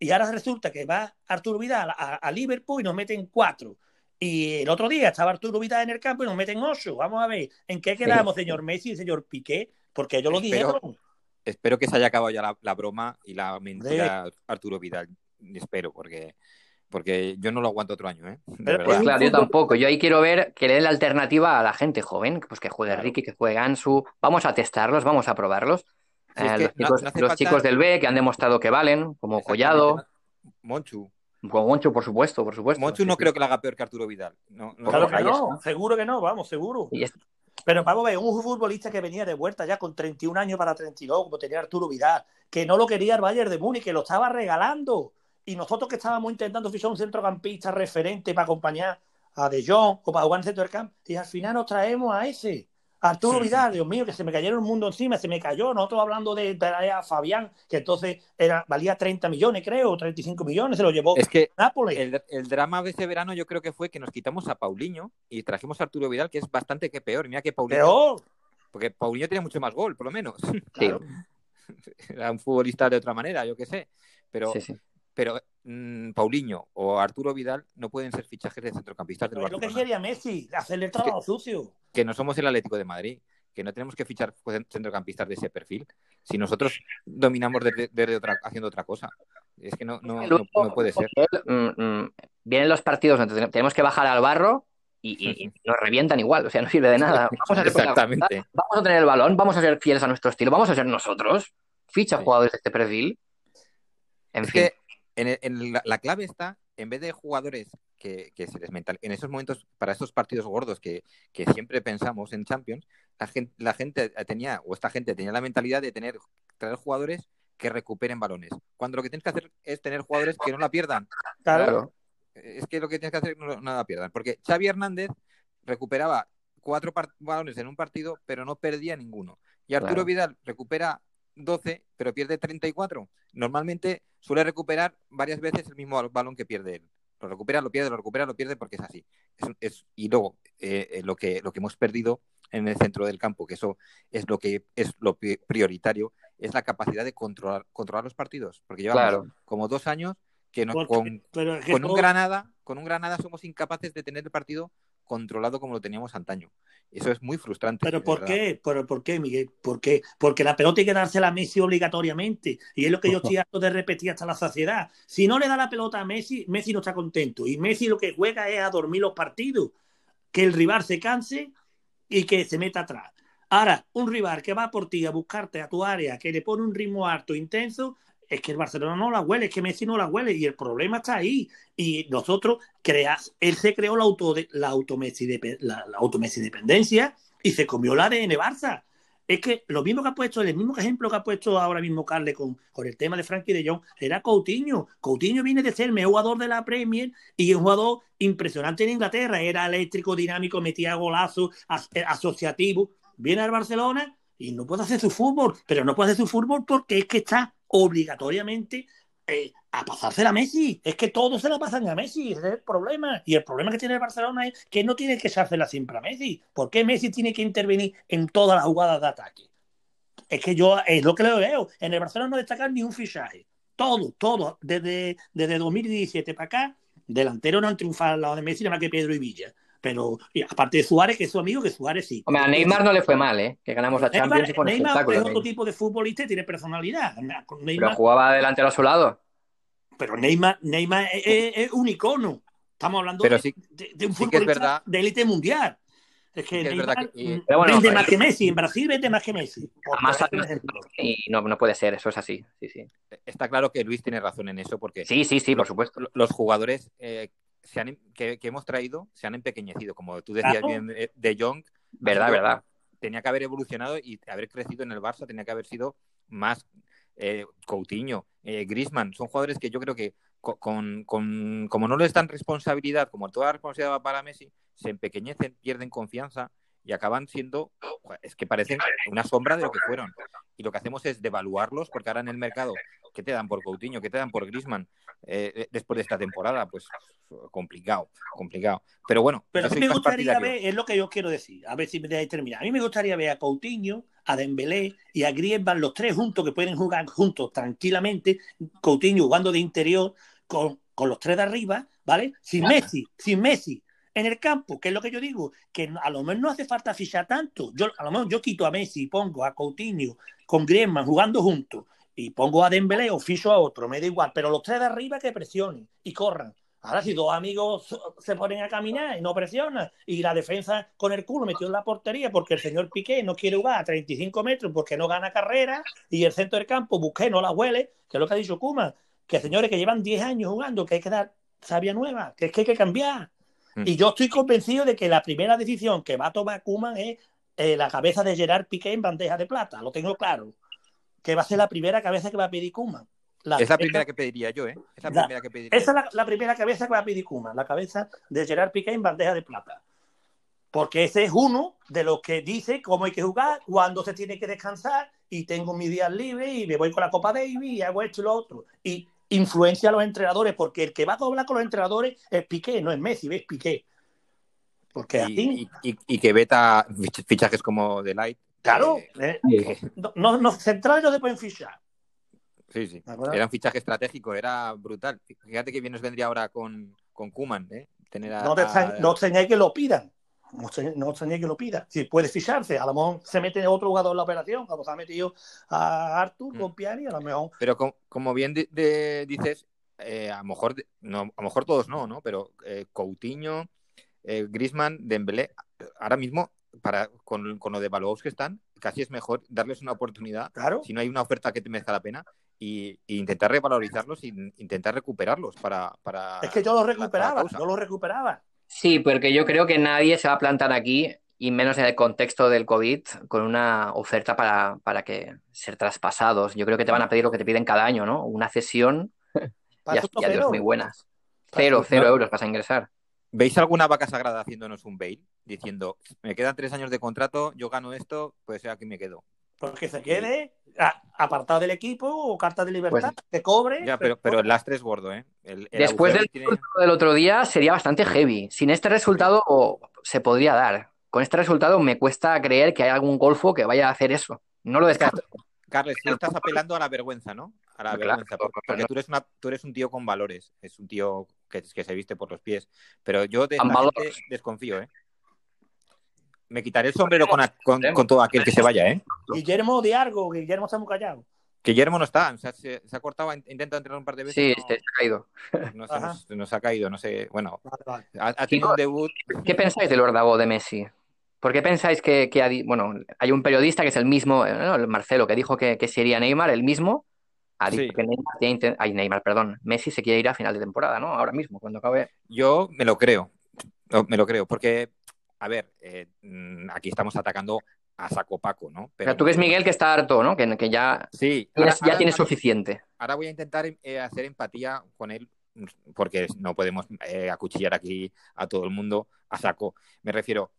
Y ahora resulta que va Arturo Vidal a, a Liverpool y nos meten cuatro. Y el otro día estaba Arturo Vidal en el campo y nos meten ocho. Vamos a ver, ¿en qué quedamos, señor Messi y señor Piqué? Porque ellos lo dijeron. Espero que se haya acabado ya la, la broma y la mentira Arturo Vidal. Espero, porque, porque yo no lo aguanto otro año, ¿eh? De. Pues claro, yo tampoco. Yo ahí quiero ver que le den la alternativa a la gente joven, pues que juegue Claro. Ricky, que juegue Ansu. Vamos a testarlos, vamos a probarlos. Eh, los chicos, no hace los falta- chicos del B que han demostrado que valen, como Collado, Monchu. con Moncho, por supuesto, por supuesto. Monchu Sí, no sí. creo que lo haga peor que Arturo Vidal. No, no- Claro que no, seguro que no, vamos, seguro. Y Pero vamos a ver, un futbolista que venía de vuelta ya con 31 años para 32, como tenía Arturo Vidal, que no lo quería el Bayern de Múnich, que lo estaba regalando. Y nosotros que estábamos intentando fichar un centrocampista referente para acompañar a De Jong o para jugar en centro del campo, y al final nos traemos a ese. Arturo Sí. Vidal, Dios mío, que se me cayeron el mundo encima, se me cayó. Nosotros hablando de a Fabián, que entonces era, valía 30 millones, creo, o 35 millones, se lo llevó Es que Nápoles. el, el drama de ese verano yo creo que fue que nos quitamos a Paulinho y trajimos a Arturo Vidal, que es bastante que peor. Mira que Paulinho. Peor. Porque Paulinho tiene mucho más gol, por lo menos. Claro. Era un futbolista de otra manera, yo qué sé. Pero, sí, sí. Pero mm, Paulinho o Arturo Vidal no pueden ser fichajes de centrocampistas del Es lo que Barcelona. quería Messi, hacerle el trabajo sucio. Que no somos el Atlético de Madrid. Que no tenemos que fichar centrocampistas de ese perfil. Si nosotros dominamos desde, desde otra, haciendo otra cosa. Es que no, no, no, puede ser. mm, mm, vienen los partidos donde ten- tenemos que bajar al barro y, y nos revientan igual, o sea, no sirve de nada. Vamos a Exactamente. vamos a tener el balón, vamos a ser fieles a nuestro estilo, vamos a ser nosotros. Ficha Sí. jugadores de este perfil. En Es fin, que en, el- en la, la clave está, en vez de jugadores que, que se les mental, en esos momentos, para estos partidos gordos que, que siempre pensamos en Champions, la gente, la gente tenía, o esta gente tenía la mentalidad de tener, traer jugadores que recuperen balones. Cuando lo que tienes que hacer es tener jugadores que no la pierdan. Claro. claro. Es que lo que tienes que hacer es no, no la pierdan. Porque Xavi Hernández recuperaba cuatro balones en un partido, pero no perdía ninguno. Y Arturo Claro. Vidal recupera 12, pero pierde 34. Normalmente suele recuperar varias veces el mismo balón que pierde él. Lo recupera, lo pierde, lo recupera, lo pierde porque es así. Es, es- y luego, eh, eh, lo, que, lo que hemos perdido en el centro del campo, que eso es lo que es lo pri- prioritario, es la capacidad de controlar, controlar los partidos. Porque llevamos Claro. como dos años que no, Porque- con, con un Granada, con un Granada somos incapaces de tener el partido controlado como lo teníamos antaño. Eso es muy frustrante. ¿Pero por verdad. qué? ¿Pero por qué, Miguel? ¿Por qué? Porque la pelota hay que dársela a Messi obligatoriamente. Y es lo que yo estoy harto de repetir hasta la saciedad. Si no le da la pelota a Messi, Messi no está contento. Y Messi lo que juega es a dormir los partidos. Que el rival se canse y que se meta atrás. Ahora, un rival que va por ti a buscarte a tu área, que le pone un ritmo alto, intenso, es que el Barcelona no la huele, es que Messi no la huele y el problema está ahí. Y nosotros creas, él se creó la auto la automessi la, la automessi dependencia y se comió la ADN Barça. Es que lo mismo que ha puesto, el mismo ejemplo que ha puesto ahora mismo Carle con, con el tema de Frankie de Jong, era Coutinho. Coutinho viene de ser el mejor jugador de la Premier y un jugador impresionante en Inglaterra. Era eléctrico, dinámico, metía golazos, as- eh, asociativo. Viene al Barcelona y no puede hacer su fútbol, pero no puede hacer su fútbol porque es que está obligatoriamente eh, a pasársela a Messi. Es que todos se la pasan a Messi, ese es el problema. Y el problema que tiene el Barcelona es que no tiene que echársela siempre a Messi. ¿Por qué Messi tiene que intervenir en todas las jugadas de ataque? Es que yo, es lo que le veo. En el Barcelona no destacan ni un fichaje. Todo, todo. Desde, desde 2017 para acá, delantero no han triunfado al lado de Messi, nada más que Pedro y Villa. Pero y aparte de Suárez, que es su amigo, que Suárez sí. Hombre, a Neymar no le fue mal, ¿eh? Que ganamos la Champions Neymar, y fue un Neymar espectáculo. es otro tipo de futbolista y tiene personalidad. Pero Neymar, jugaba delantero a su lado. pero Neymar, Neymar es, es- es un icono. Estamos hablando Pero de, sí- de- de un sí futbolista de élite mundial. Es que Sí que es Neymar verdad que- y- Pero bueno, vende eh, más que Messi. En Brasil vende más que Messi. Además. Y no, no puede ser, eso es así. Sí, sí. Está claro que Luis tiene razón en eso, porque Sí, sí, sí, por supuesto. los jugadores eh, se han, que, que hemos traído se han empequeñecido. Como tú decías Claro. bien de, de Jong, Verdad, verdad. tenía que haber evolucionado y haber crecido en el Barça, tenía que haber sido más eh, Coutinho, eh, Griezmann, son jugadores que yo creo que co- con, con- como no les dan responsabilidad, como toda la responsabilidad va para Messi, se empequeñecen, pierden confianza y acaban siendo, es que parecen una sombra de lo que fueron. Y lo que hacemos es devaluarlos, porque ahora en el mercado, ¿qué te dan por Coutinho? ¿Qué te dan por Griezmann? Eh, eh, después de esta temporada, pues complicado, complicado. Pero bueno, Pero a mí me gustaría ver, es lo que yo quiero decir, a ver si me dejáis terminar. A mí me gustaría ver a Coutinho, a Dembélé y a Griezmann, los tres juntos, que pueden jugar juntos tranquilamente, Coutinho jugando de interior con, con los tres de arriba, ¿vale? Sin Messi, sin Messi. En el campo, que es lo que yo digo, que a lo mejor no hace falta fichar tanto. Yo, a lo mejor yo quito a Messi y pongo a Coutinho con Griezmann jugando juntos y pongo a Dembélé o ficho a otro, me da igual, pero los tres de arriba que presionen y corran. Ahora, si dos amigos se ponen a caminar y no presionan, y la defensa con el culo metió en la portería porque el señor Piqué no quiere jugar a 35 metros porque no gana carrera, y el centro del campo Busqué no la huele, que es lo que ha dicho Kuma, que señores que llevan 10 años jugando, que hay que dar sabia nueva, que es que hay que cambiar. Mm. Y yo estoy convencido de que la primera decisión que va a tomar Kuman es eh, la cabeza de Gerard Piqué en bandeja de plata, lo tengo claro. Que va a ser la primera cabeza que va a pedir Kuman. La Es la primera que pediría yo, ¿eh? Es la La- primera que pediría. esa es la, la primera cabeza que va a pedir Kuma, la cabeza de Gerard Piqué en bandeja de plata. Porque ese es uno de los que dice cómo hay que jugar, cuándo se tiene que descansar, y tengo mis días libres y me voy con la Copa Davis y hago esto y lo otro. Y influencia a los entrenadores, porque el que va a doblar con los entrenadores es Piqué, no es Messi, es Piqué. Porque así, y, y- y que veta fich- fichajes como Delight. claro, eh, eh, no, no, no- centrales no se pueden fichar. sí, sí. Era un fichaje estratégico, era brutal. Fíjate que bien nos vendría ahora con, con Kuman, ¿eh? Tener a, No, te, a- no que lo pidan. No extrañáis- no que lo pidan. Si puede ficharse, a lo mejor se mete otro jugador en la operación, como se ha metido a Artur Mm. con Piani, a lo mejor. Pero com- como bien de- de- dices, eh, a lo mejor, no, a lo mejor todos no, ¿no? Pero eh, Coutinho, eh, Grisman, Dembélé, ahora mismo, para, con, con lo de que están, casi es mejor darles una oportunidad, Claro. si no hay una oferta que te merezca la pena, y, y intentar revalorizarlos y intentar recuperarlos para... para Es que yo lo la- la recuperaba, yo lo recuperaba. Sí, porque yo creo que nadie se va a plantar aquí, y menos en el contexto del COVID, con una oferta para, para que ser traspasados. Yo creo que te van a pedir lo que te piden cada año, ¿no? Una cesión y, y adiós, cero. muy buenas. Cero, cero euros vas a ingresar. ¿Veis alguna vaca sagrada haciéndonos un bail? Diciendo, me quedan tres años de contrato, yo gano esto, pues aquí me quedo. Porque se quede apartado del equipo o carta de libertad, Pues- que cobre. Ya, pero, pero el lastre es gordo, ¿eh? El, el Después del que tiene- resultado del otro día sería bastante heavy. Sin este resultado se podría dar. Con este resultado me cuesta creer que hay algún golfo que vaya a hacer eso. No lo descarto. Carles, tú estás apelando a la vergüenza, ¿no? A la Claro, vergüenza, porque tú eres, una, tú eres un tío con valores, es un tío que, que se viste por los pies, pero yo de gente desconfío, ¿eh? Me quitaré el sombrero con, con, con todo aquel que se vaya, ¿eh? Guillermo de Argo, Guillermo está muy callado. Que Guillermo no está, o sea, se, se ha cortado, ha intentado entrenar un par de veces. Sí, no- se ha caído. no se nos, nos ha caído, no sé, bueno, Vale, vale. ha, ha tenido un debut, ¿Qué pensáis del Ordago de Messi? ¿Por qué pensáis que, que ha bueno, hay un periodista que es el mismo, eh, ¿no? el Marcelo, que dijo que, que sería Neymar, el mismo, ha dicho Sí. que Neymar, ay, Neymar, perdón, Messi se quiere ir a final de temporada, ¿no? Ahora mismo, cuando acabe. yo me lo creo, me lo creo, porque, a ver, eh, mm, aquí estamos atacando a saco paco, ¿no? Pero tú ves, Miguel, que está harto, ¿no? Que, que ya, Sí, ahora- ya ahora- tienes suficiente. ahora voy a intentar eh, hacer empatía con él, porque no podemos eh, acuchillar aquí a todo el mundo a saco. Me refiero,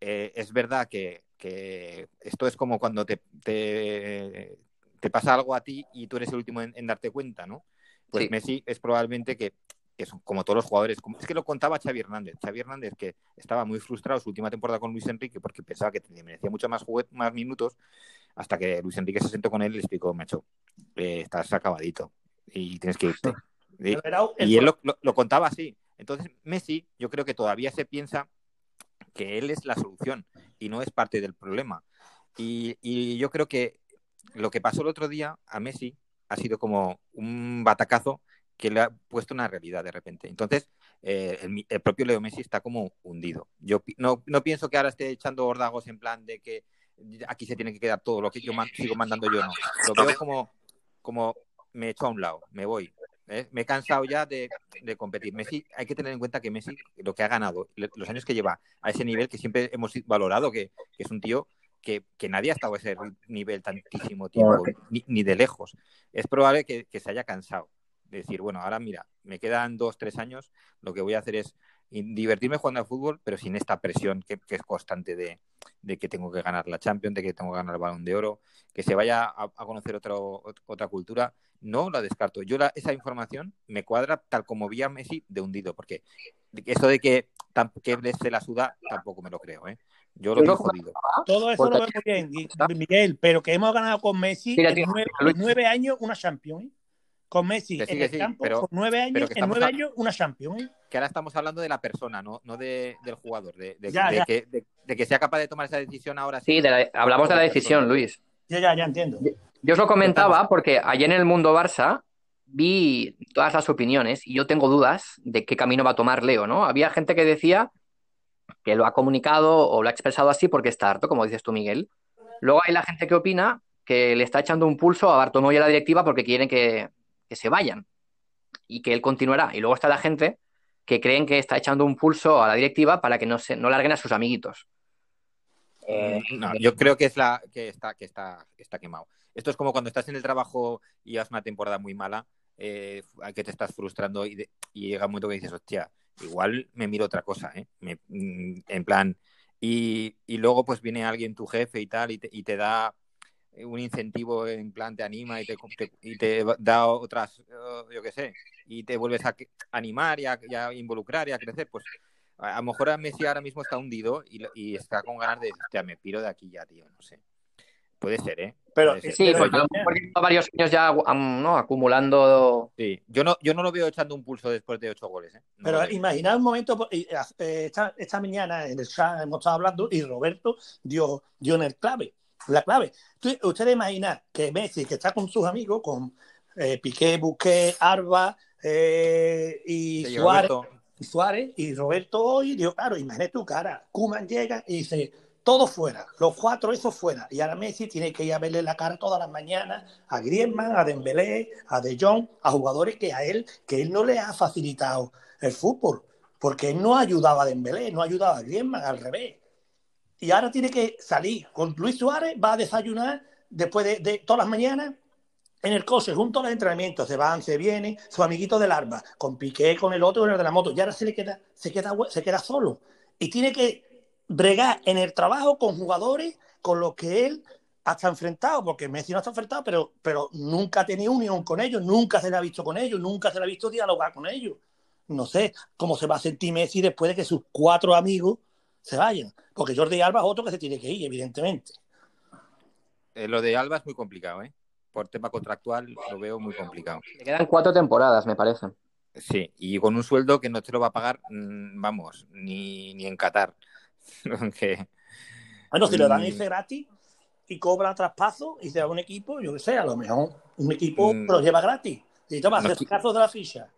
eh, es verdad que, que esto es como cuando te, te, te pasa algo a ti y tú eres el último en, en darte cuenta, ¿no? Pues Sí. Messi es probablemente que, que son como todos los jugadores, es que lo contaba Xavi Hernández. Xavi Hernández que estaba muy frustrado su última temporada con Luis Enrique porque pensaba que merecía mucho más, más minutos hasta que Luis Enrique se sentó con él y le explicó, macho, eh, estás acabadito y tienes que irte. Y, él lo, lo- lo contaba así. Entonces, Messi, yo creo que todavía se piensa que él es la solución y no es parte del problema. Y, y yo creo que lo que pasó el otro día a Messi ha sido como un batacazo que le ha puesto una realidad de repente. Entonces, eh, el, el propio Leo Messi está como hundido. Yo no, no pienso que ahora esté echando ordagos en plan de que aquí se tiene que quedar todo lo que yo man- sigo mandando yo, no. Lo veo como, como me echo a un lado, me voy. ¿eh? Me he cansado ya de, de competir. Messi, hay que tener en cuenta que Messi, lo que ha ganado, los años que lleva a ese nivel que siempre hemos valorado, que, que es un tío que, que nadie ha estado a ese nivel tantísimo tiempo, ni, ni de lejos. Es probable que, que se haya cansado decir, bueno, ahora mira, me quedan dos, tres años, lo que voy a hacer es divertirme jugando al fútbol, pero sin esta presión que, que es constante de, de, que tengo que ganar la Champions, de que tengo que ganar el Balón de Oro, que se vaya a, a conocer otro, otra cultura. No la descarto. Yo la, esa información me cuadra tal como vi a Messi de hundido, porque eso de que, que se la suda tampoco me lo creo. ¿eh? Yo lo veo jodido. Todo eso lo veo muy bien, Miguel, pero que hemos ganado con Messi Mira, en, tío, nueve, en nueve años una Champions. Con Messi Que sí, en que el sí, campo, pero- con nueve años, en nueve a- años una Champions. ¿eh? Que ahora estamos hablando de la persona, no, no de, del jugador, de, de, Ya, de ya. Que, de, de que sea capaz de tomar esa decisión ahora. Sí, de la- hablamos de la decisión, Luis. Ya, ya, ya entiendo. Yo os lo comentaba porque ayer en el Mundo Barça vi todas las opiniones y yo tengo dudas de qué camino va a tomar Leo, ¿no? Había gente que decía que lo ha comunicado o lo ha expresado así porque está harto, como dices tú, Miguel. Luego hay la gente que opina que le está echando un pulso a Bartomeu y a la directiva porque quieren que, que se vayan y que él continuará. Y luego está la gente que creen que está echando un pulso a la directiva para que no, se, no larguen a sus amiguitos. Eh, No, yo creo que es la que está, que está, está quemado. Esto es como cuando estás en el trabajo y has una temporada muy mala, eh, que te estás frustrando y, llega un momento que dices, hostia, igual me miro otra cosa, ¿eh? Mm, en plan, y, y luego pues viene alguien, tu jefe y tal, y te, y te da un incentivo, en plan, te anima y te, te- y te da otras, eh, yo qué sé, y te vuelves a animar y a, y a involucrar y a crecer, pues a lo mejor a Messi ahora mismo está hundido y, está con ganas de, hostia, me piro de aquí ya, tío, no sé. Puede ser, ¿eh? Pero- ser. sí, Pero porque yo- lleva varios años ya um, ¿no? acumulando Sí, yo no, yo no lo veo echando un pulso después de ocho goles, ¿eh? No Pero imaginad un momento, y, eh, esta, esta mañana en el chat hemos estado hablando y Roberto dio, dio en el clave, la clave. Ustedes imaginan que Messi, que está con sus amigos, con eh, Piqué, Busquets, Arba eh, y Sí, Suárez, Roberto, Suárez y Roberto hoy, digo, claro, imagínate tu cara. Kuman llega y dice, todo fuera, los cuatro esos fuera. Y ahora Messi tiene que ir a verle la cara todas las mañanas a Griezmann, a Dembélé, a De Jong, a jugadores que a él, que él no le ha facilitado el fútbol, porque él no ayudaba a Dembélé, no ayudaba a Griezmann, al revés. Y ahora tiene que salir con Luis Suárez, va a desayunar después de, todas las mañanas en el coche, junto a los entrenamientos, se van, se vienen, su amiguito del arma, con Piqué, con el otro, con el de la moto, y ahora se le queda, se queda, se queda solo. Y tiene que bregar en el trabajo con jugadores con los que él hasta enfrentado, porque Messi no está enfrentado, pero, pero nunca ha tenido unión con ellos, nunca se le ha visto con ellos, nunca se le ha visto dialogar con ellos. No sé cómo se va a sentir Messi después de que sus cuatro amigos se vayan, porque Jordi Alba es otro que se tiene que ir, evidentemente. Eh, lo de Alba es muy complicado, ¿eh? Por tema contractual lo veo muy complicado. Le quedan cuatro temporadas, me parece. Sí, y con un sueldo que no te lo va a pagar, mm, vamos, ni, ni en Qatar. Aunque. Bueno, si le dan mm. ese gratis y cobra traspaso y se da un equipo, yo qué sé, a lo mejor un equipo mm. lo lleva gratis. Y toma, hacer caso de la ficha.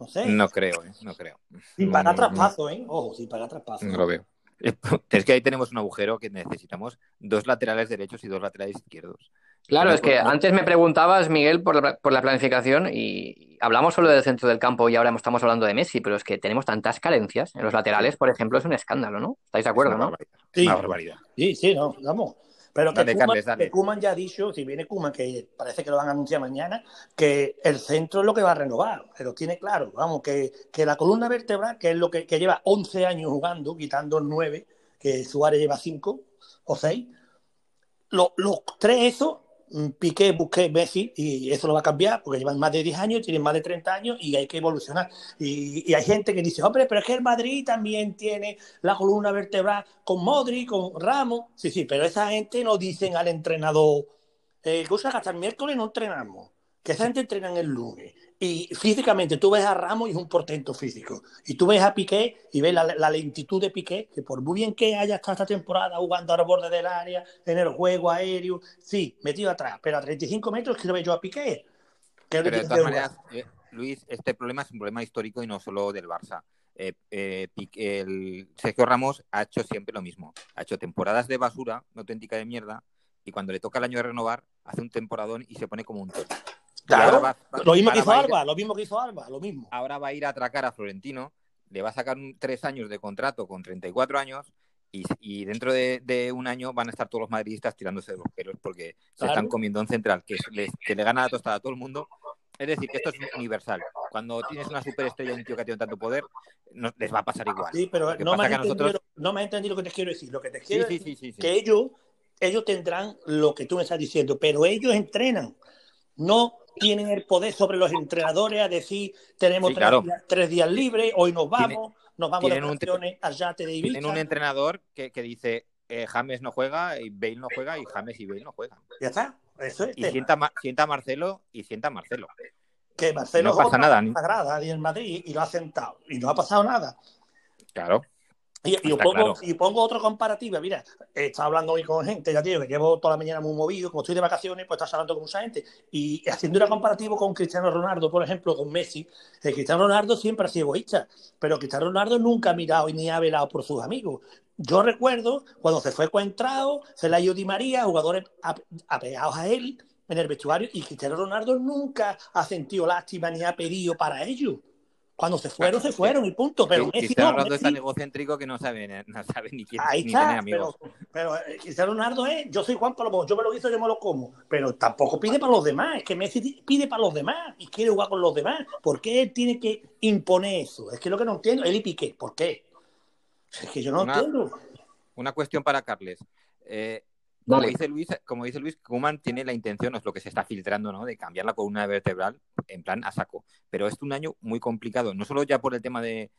No sé. No creo, ¿eh? No creo. Sin pagar traspaso, ¿eh? Ojo, sin pagar traspaso. No lo veo. Es que ahí tenemos un agujero que necesitamos dos laterales derechos y dos laterales izquierdos. Claro, es que antes me preguntabas, Miguel, por la, por la, planificación y hablamos solo del centro del campo y ahora estamos hablando de Messi, pero es que tenemos tantas carencias. En los laterales, por ejemplo, es un escándalo, ¿no? ¿Estáis de acuerdo, no? Sí, una barbaridad. Sí, sí, no, vamos. Pero que, Kuman, ya ha dicho, si viene Kuman, que parece que lo van a anunciar mañana, que el centro es lo que va a renovar. Pero tiene claro, vamos, que, que la columna vertebral, que es lo que, que lleva 11 años jugando, quitando 9, que Suárez lleva 5 o 6, los, los tres esos Mm, Piqué, Busqué, Messi, y eso lo va a cambiar porque llevan más de 10 años, tienen más de 30 años y hay que evolucionar. Y, hay gente que dice, hombre, pero es que el Madrid también tiene la columna vertebral con Modri, con Ramos. Sí, sí, pero esa gente no dicen al entrenador, eh, cosa que hasta el miércoles no entrenamos, que esa gente entrena el lunes y físicamente tú ves a Ramos y es un portento físico. Y tú ves a Piqué y ves la, lentitud de Piqué, que por muy bien que haya estado esta temporada jugando al borde del área, en el juego aéreo, sí, metido atrás, pero a 35 metros que lo veo yo a Piqué. pero de todas maneras, eh, Luis, este problema es un problema histórico y no solo del Barça. Eh, eh, el Sergio Ramos ha hecho siempre lo mismo. Ha hecho temporadas de basura, auténtica de mierda, y cuando le toca el año de renovar, hace un temporadón y se pone como un toro. Claro, lo mismo que hizo Alba, lo mismo que hizo Alba, lo mismo. Ahora va a ir a atracar a Florentino, le va a sacar tres años de contrato con 34 años y, dentro de, un año van a estar todos los madridistas tirándose de los pelos porque se están comiendo un central que, le gana la tostada a todo el mundo. Es decir, que esto es universal. Cuando tienes una superestrella y un tío que tiene tanto poder, les va a pasar igual. Sí, pero no me, has entendido lo que te quiero decir. Lo que te quiero decir es que ellos, ellos tendrán lo que tú me estás diciendo, pero ellos entrenan. No tienen el poder sobre los entrenadores a decir tenemos tres, días, libres, hoy nos vamos, nos vamos de vacaciones allá te Ibiza. Tienen un entrenador que, dice eh, James no juega y Bale no juega y James y Bale no juegan. Ya está, eso es. Y sienta, sienta, Marcelo y sienta Marcelo. Que Marcelo no pasa nada, sagrada en Madrid y lo ha sentado y no ha pasado nada. Claro. Y, pongo, y, pongo, otro comparativo. Mira, he estado hablando hoy con gente, ya digo, que llevo toda la mañana muy movido, como estoy de vacaciones, pues estás hablando con mucha gente. Y haciendo una comparativo con Cristiano Ronaldo, por ejemplo, con Messi, el Cristiano Ronaldo siempre ha sido egoísta, pero Cristiano Ronaldo nunca ha mirado ni ha velado por sus amigos. Yo recuerdo cuando se fue Coentrao, se la dio Di María, jugadores apegados a él en el vestuario, y Cristiano Ronaldo nunca ha sentido lástima ni ha pedido para ellos. Cuando se fueron, se fueron y punto. Pero Cristiano Ronaldo es tan egocéntrico que no sabe, no sabe ni quién Ahí está, amigos. Pero, pero eh, Cristiano Ronaldo es, yo soy Juan Palomo, yo me lo hizo, yo me lo como. Pero tampoco pide para los demás. Es que Messi pide para los demás y quiere jugar con los demás. ¿Por qué él tiene que imponer eso? Es que es lo que no entiendo. Él y Piqué, ¿por qué? Es que yo no entiendo. Una cuestión para Carles. Eh, como dice Luis, como dice Luis, Kuman tiene la intención, es lo que se está filtrando, ¿no? De cambiar la columna vertebral en plan a saco. Pero es un año muy complicado, no solo ya por el tema de,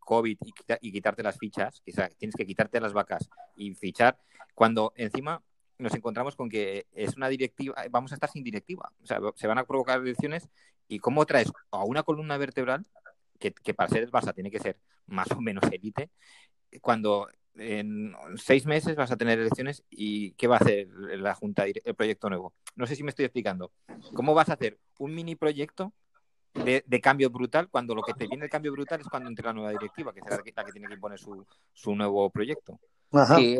COVID y, quitarte las fichas, que tienes que quitarte las vacas y fichar, cuando encima nos encontramos con que es una directiva, vamos a estar sin directiva. O sea, se van a provocar elecciones y cómo traes a una columna vertebral que, que para ser el Barça tiene que ser más o menos élite, cuando en seis meses vas a tener elecciones y ¿qué va a hacer la Junta, el proyecto nuevo? No sé si me estoy explicando. ¿Cómo vas a hacer un mini proyecto de, cambio brutal, cuando lo que te viene el cambio brutal es cuando entre la nueva directiva, que será la que tiene que imponer su, su nuevo proyecto. Sí,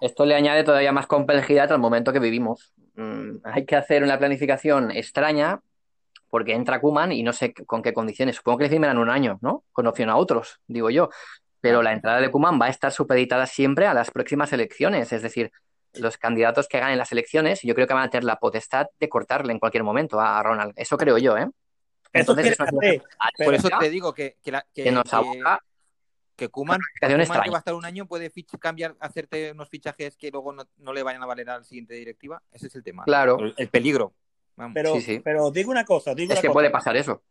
esto le añade todavía más complejidad al momento que vivimos. Mm, hay que hacer una planificación extraña porque entra Kuman y no sé con qué condiciones. Supongo que le firmarán un año, ¿no? Con opción a otros, digo yo. Pero la entrada de Kuman va a estar supeditada siempre a las próximas elecciones. Es decir, los candidatos que ganen las elecciones, yo creo que van a tener la potestad de cortarle en cualquier momento a Ronald. Eso creo yo, ¿eh? Entonces, por eso te digo que, que, que, nos que Kuman, que va a estar un año, puede cambiar, hacerte unos fichajes que luego no, le vayan a valer a la siguiente directiva. Ese es el tema. Claro. El, peligro. Pero, pero digo una cosa. Digo es que puede pasar eso.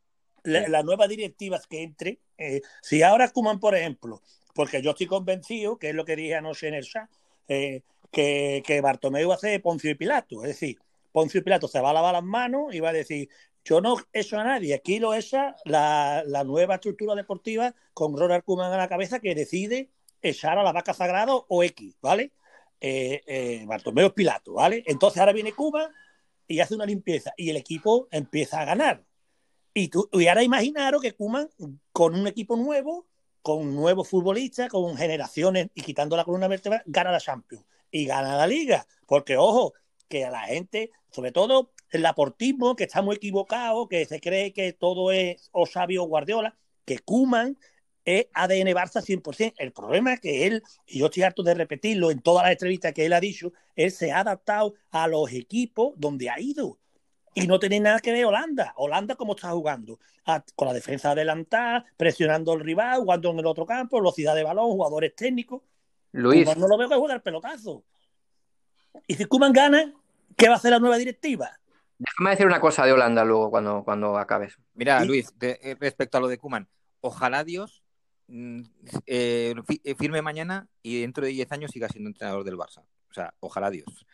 La, nueva directiva que entre, eh, si ahora Kuman, por ejemplo, porque yo estoy convencido, que es lo que dije anoche en el chat, eh, que, que Bartomeu hace Poncio y Pilato. Es decir, Poncio y Pilato se va a lavar las manos y va a decir, yo no eso a nadie. Aquí lo esa la, la nueva estructura deportiva con Ronald Koeman a la cabeza que decide echar a la vaca sagrada o X, ¿vale? Eh, eh, Bartomeu Pilato, ¿vale? Entonces ahora viene Cuba y hace una limpieza y el equipo empieza a ganar. Y, tú, y ahora imaginaros que Kuman con un equipo nuevo, con nuevos futbolistas, con generaciones y quitando la columna vertebral, gana la Champions y gana la Liga. Porque, ojo, que a la gente, sobre todo el aportismo, que está muy equivocado, que se cree que todo es o sabio Guardiola, que Kuman es ADN Barça 100%. El problema es que él, y yo estoy harto de repetirlo en todas las entrevistas que él ha dicho, él se ha adaptado a los equipos donde ha ido. Y no tiene nada que ver Holanda. Holanda, ¿cómo está jugando? con la defensa adelantada, presionando al rival, jugando en el otro campo, velocidad de balón, jugadores técnicos. Luis. no lo veo que juega el pelotazo. Y si Kuman gana, ¿qué va a hacer la nueva directiva? Déjame decir una cosa de Holanda luego cuando, cuando acabes. Mira, Luis, eh, respecto a lo de Kuman, ojalá Dios mm, eh, eh, firme mañana y dentro de 10 años siga siendo entrenador del Barça. O sea, ojalá Dios.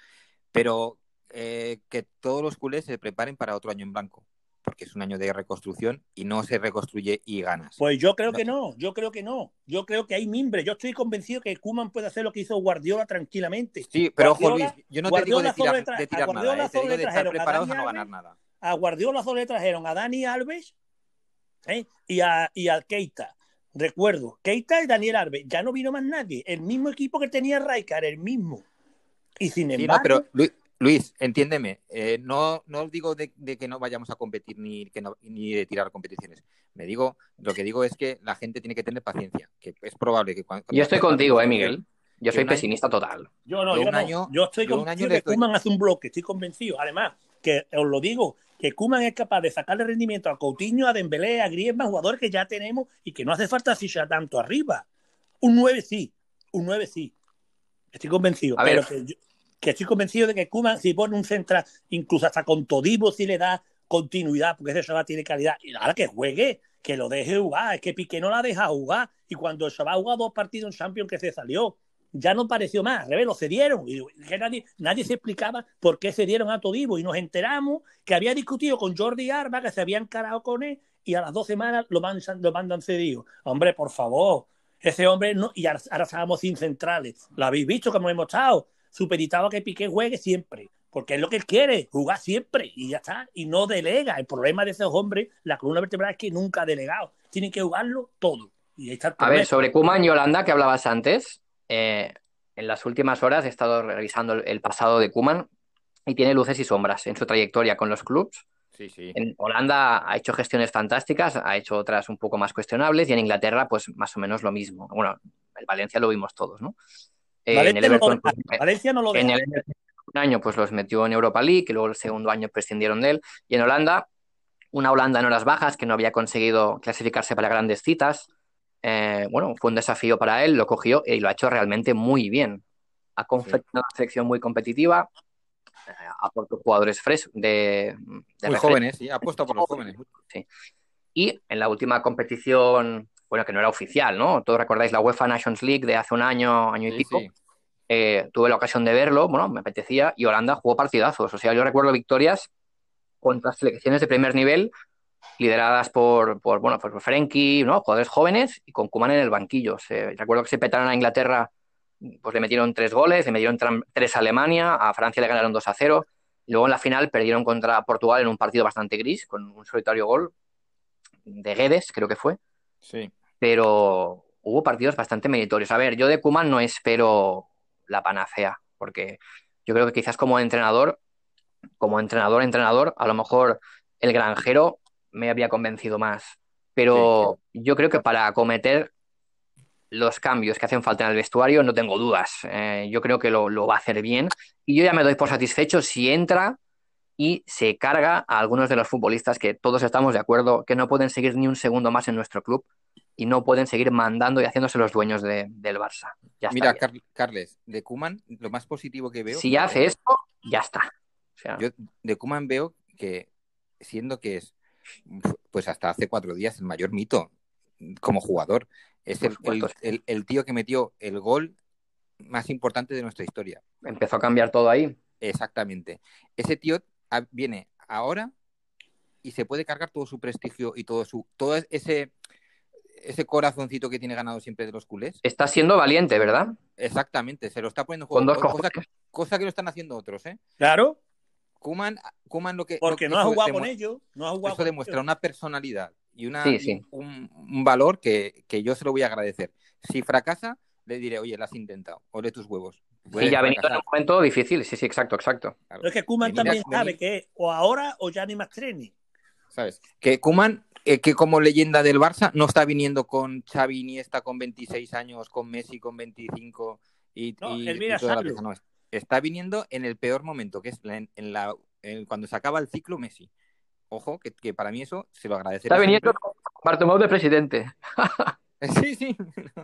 Pero que todos los culés se preparen para otro año en blanco porque es un año de reconstrucción y no se reconstruye y ganas. Pues yo creo que no, yo creo que no. Yo creo que hay mimbre. Yo estoy convencido que Kuman puede hacer lo que hizo Guardiola tranquilamente. Sí, pero ojo Luis, yo no te digo de tirar, de tirar nada, ¿eh? te digo de estar preparados a, no ganar nada. A Guardiola solo le trajeron a Dani Alves ¿eh? y, a, y al Keita. Recuerdo, Keita y Daniel Alves. Ya no vino más nadie. El mismo equipo que tenía Raikar, el mismo. Y sin embargo. pero Luis, Luis, entiéndeme, eh, no, no os digo de, que no vayamos a competir ni, que ni de tirar competiciones. Me digo, lo que digo es que la gente tiene que tener paciencia, que es probable que cuando... Yo estoy contigo, eh, Miguel. Yo soy pesimista total. Yo no, yo, no. yo estoy convencido que Kuman hace un bloque, estoy convencido. Además, que os lo digo, que Kuman es capaz de sacarle rendimiento a Coutinho, a Dembélé, a Griezmann, jugadores que ya tenemos y que no hace falta fichar tanto arriba. Un 9 sí, un 9 sí. Estoy convencido. A ver, que estoy convencido de que Kuman, si pone un central, incluso hasta con Todibo, si le da continuidad, porque ese chaval tiene calidad, y ahora que juegue, que lo deje jugar, es que Piqué no la deja jugar, y cuando el chaval jugado dos partidos en Champions que se salió, ya no pareció más, al revés, lo cedieron, y nadie, nadie se explicaba por qué cedieron a Todibo, y nos enteramos que había discutido con Jordi Arba, que se había encarado con él, y a las dos semanas lo mandan, lo mandan cedido. Hombre, por favor, ese hombre no, y ahora, ahora estábamos sin centrales. Lo habéis visto como hemos estado superitado que Piqué juegue siempre, porque es lo que él quiere, jugar siempre y ya está, y no delega. El problema de esos hombres, la columna vertebral es que nunca ha delegado, tienen que jugarlo todo. Y está a ver, sobre Kuman y Holanda que hablabas antes, eh, en las últimas horas he estado revisando el pasado de Kuman y tiene luces y sombras en su trayectoria con los clubes. Sí, sí. En Holanda ha hecho gestiones fantásticas, ha hecho otras un poco más cuestionables y en Inglaterra pues más o menos lo mismo. Bueno, en Valencia lo vimos todos, ¿no? En el Everton, pues, Valencia no lo En el un año pues los metió en Europa League, y luego el segundo año prescindieron de él. Y en Holanda, una Holanda en horas bajas que no había conseguido clasificarse para grandes citas. Eh, bueno, fue un desafío para él, lo cogió y lo ha hecho realmente muy bien. Ha confeccionado una selección muy competitiva, eh, ha puesto jugadores frescos de, muy jóvenes, sí, ha puesto por los jóvenes. Sí. Y en la última competición bueno, que no era oficial, ¿no? Todos recordáis la UEFA Nations League de hace un año, año y pico. Eh, tuve la ocasión de verlo, bueno, me apetecía, y Holanda jugó partidazos. O sea, yo recuerdo victorias contra selecciones de primer nivel, lideradas por, por bueno, por Frenkie, ¿no? Jugadores jóvenes y con Kuman en el banquillo. recuerdo que se petaron a Inglaterra, pues le metieron tres goles, le metieron tres a Alemania, a Francia le ganaron 2 a 0. Y luego en la final perdieron contra Portugal en un partido bastante gris, con un solitario gol de Guedes, creo que fue. Sí. Pero hubo partidos bastante meritorios. A ver, yo de Kuman no espero la panacea, porque yo creo que quizás como entrenador, como entrenador, entrenador, a lo mejor el granjero me había convencido más. Pero yo creo que para acometer los cambios que hacen falta en el vestuario, no tengo dudas. Eh, yo creo que lo, lo, va a hacer bien. Y yo ya me doy por satisfecho si entra y se carga a algunos de los futbolistas que todos estamos de acuerdo que no pueden seguir ni un segundo más en nuestro club y no pueden seguir mandando y haciéndose los dueños de, del Barça. Ya Mira, Car Carles, de Kuman, lo más positivo que veo. Si hace esto, ya está. O sea, yo de Kuman veo que, siendo que es, pues hasta hace cuatro días, el mayor mito como jugador, es el, el, el, el tío que metió el gol más importante de nuestra historia. Empezó a cambiar todo ahí. Exactamente. Ese tío viene ahora y se puede cargar todo su prestigio y todo su todo ese ese corazoncito que tiene ganado siempre de los culés. Está siendo valiente, ¿verdad? Exactamente, se lo está poniendo en juego. Con dos cosa, cosa, que lo están haciendo otros, ¿eh? Claro. Kuman, Kuman lo que porque lo, no ha jugado con ellos, no ha jugado eso demuestra ellos. una personalidad y una sí, sí. Un, un, valor que, que yo se lo voy a agradecer. Si fracasa, le diré, oye, lo has intentado, ole tus huevos. Sí, ya ha venido en un momento difícil, sí, sí, exacto, exacto. Claro. Pero es que Kuman también sabe que es o ahora o ya ni más training. ¿Sabes? Que Kuman, eh, que como leyenda del Barça, no está viniendo con Xavi Iniesta con 26 años, con Messi con 25 y, no, y, él viene y toda a la Sarlo. pieza. No, está viniendo en el peor momento, que es en, en la, en, cuando se acaba el ciclo Messi. Ojo, que, que para mí eso se lo agradeceré. Está viniendo con Bartomeu de presidente. Sí, sí.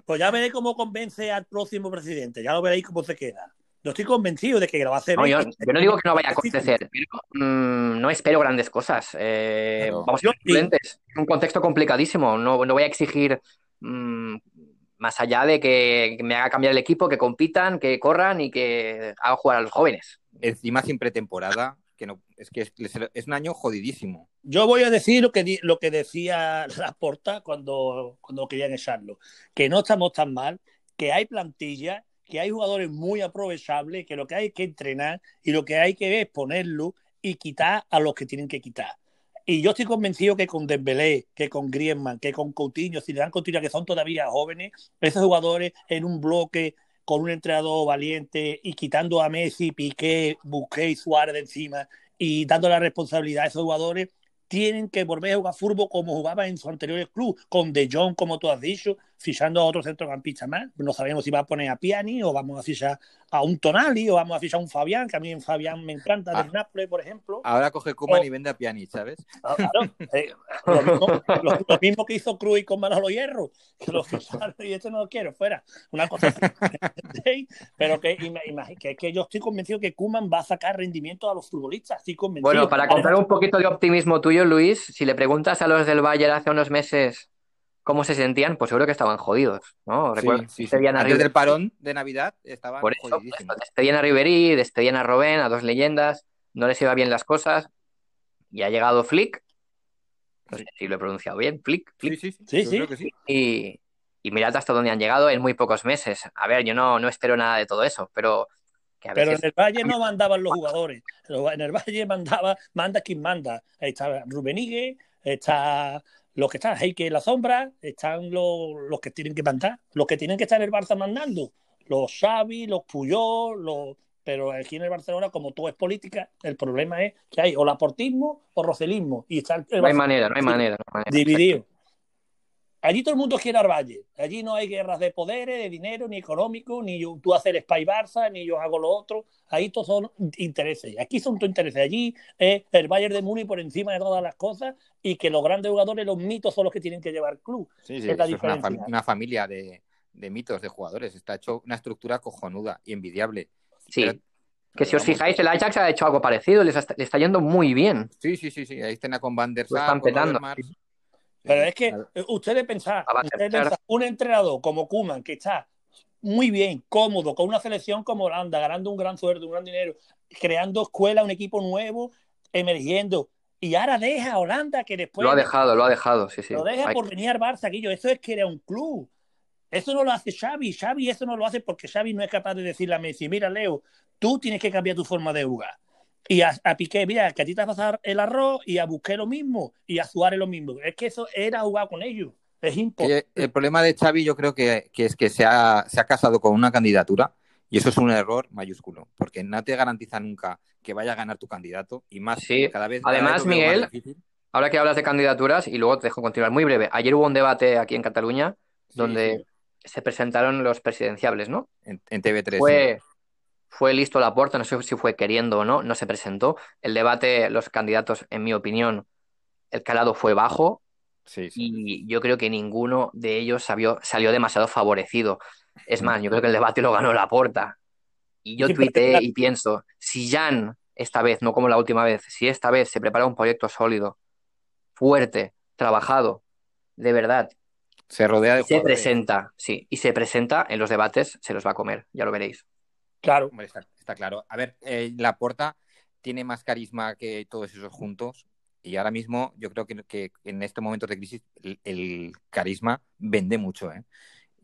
Pues ya veré cómo convence al próximo presidente. Ya lo veréis cómo se queda. Yo estoy convencido de que lo va a hacer. No, yo, yo, no digo que no vaya a acontecer, pero mmm, no espero grandes cosas. Eh. Vamos a ser prudentes. Es un contexto complicadísimo. No, no voy a exigir mmm, más allá de que, me haga cambiar el equipo, que compitan, que corran y que haga jugar a los jóvenes. Encima sin pretemporada, que no, es que es, es un año jodidísimo. Yo voy a decir lo que, lo que decía Laporta cuando, cuando querían echarlo, que no estamos tan mal, que hay plantilla, que hay jugadores muy aprovechables, que lo que hay que entrenar y lo que hay que es ponerlo y quitar a los que tienen que quitar. Y yo estoy convencido que con Dembélé, que con Griezmann, que con Coutinho, si le dan Coutinho, que son todavía jóvenes, esos jugadores en un bloque con un entrenador valiente y quitando a Messi, Piqué, Busquets y Suárez de encima y dando la responsabilidad a esos jugadores, tienen que volver a jugar fútbol como jugaban en sus anteriores clubes, con De Jong, como tú has dicho, fichando a otro centrocampista más. No sabemos si va a poner a Piani o vamos a fichar a un Tonali o vamos a fichar a un Fabián, que a mí en Fabián me encanta, Ah. del Nápoles, por ejemplo. Ahora coge Kuman y vende a Pjanic, ¿sabes? Ah, claro, eh, lo, mismo, lo- lo mismo que hizo Cruz con Manolo Hierro, que lo ficharon y este no lo quiero, fuera. Una cosa. Sí, Pero que, que, que yo estoy convencido que Kuman va a sacar rendimiento a los futbolistas, estoy convencido. Bueno, para comprar un poquito de optimismo tuyo, Luis, si le preguntas a los del Bayern hace unos meses cómo se sentían, pues seguro que estaban jodidos, ¿no? Recuerdo Sí, que sí, a Antes Ribery- del parón de Navidad estaban Por eso, pues, jodidísimos. despedían a Ribery, despedían a Robben, a dos leyendas, no les iba bien las cosas, y ha llegado Flick, no sé si lo he pronunciado bien, Flick, Sí, Flick, sí, sí, Sí, creo que sí. y, y mirad hasta dónde han llegado en muy pocos meses. A ver, yo no, no espero nada de todo eso, pero que a Pero en el Valle no mandaban los jugadores. En el Valle mandaba, manda quien manda. Ahí está Rubenigue, está los que están Heike en la sombra, están los, los que tienen que mandar, los que tienen que estar en el Barça mandando. Los Xavi, los Puyol, los... Pero aquí en el Barcelona, como todo es política, el problema es que hay o laportismo o rocelismo. Y está el No hay manera, no hay manera. no hay manera. dividido. Allí todo el mundo quiere al Valle. Allí no hay guerras de poderes, de dinero, ni económico, ni yo, tú hacer Spy Barça, ni yo hago lo otro. Ahí todos son intereses. Aquí son todos intereses. Allí es el Bayern de Múnich por encima de todas las cosas y que los grandes jugadores, los mitos, son los que tienen que llevar el club. Sí, sí, Es la eso es una, diferencia. fam- una familia de, de mitos, de jugadores. Está hecho una estructura cojonuda y envidiable. Sí, Pero- que si os fijáis, el Ajax ha hecho algo parecido, les está, le está yendo muy bien. Sí, sí, sí, sí. Ahí están con Van der Lo Sar, están con petando. Overmars. Sí, Pero sí, es que claro. eh, ustedes pensar. pensar, un entrenador como Kuman que está muy bien, cómodo, con una selección como Holanda, ganando un gran sueldo, un gran dinero, creando escuela, un equipo nuevo, emergiendo, y ahora deja a Holanda que después Lo ha dejado, lo ha dejado, sí, sí. lo deja por venir al Barça, Guillo. Eso es que era un club. Eso no lo hace Xavi. Xavi eso no lo hace porque Xavi no es capaz de decirle a Messi, mira, Leo, tú tienes que cambiar tu forma de jugar. Y a, Piqué, mira, que a ti te va a pasar el arroz y a Busqué lo mismo y a Suárez lo mismo. Es que eso era jugar con ellos. Es imposible. El problema de Xavi yo creo que, es que se ha, se ha casado con una candidatura y eso es un error mayúsculo, porque no te garantiza nunca que vaya a ganar tu candidato y más sí. cada vez. Además, Miguel, ahora que hablas de candidaturas y luego te dejo continuar muy breve. Ayer hubo un debate aquí en Cataluña donde se presentaron los presidenciables, ¿no? En, TV3. Fue, fue listo la puerta, no sé si fue queriendo o no, no se presentó. El debate, los candidatos, en mi opinión, el calado fue bajo. Sí, Y yo creo que ninguno de ellos salió, salió demasiado favorecido. Es más, yo creo que el debate lo ganó la puerta. Y yo tuiteé y pienso, si Jan, esta vez, no como la última vez, si esta vez se prepara un proyecto sólido, fuerte, trabajado, de verdad, se rodea de Se presenta, sí, y se presenta en los debates, se los va a comer, ya lo veréis. Claro. está, claro. A ver, eh, la Porta tiene más carisma que todos esos juntos. Y ahora mismo yo creo que, en estos momentos de crisis el, carisma vende mucho. ¿eh?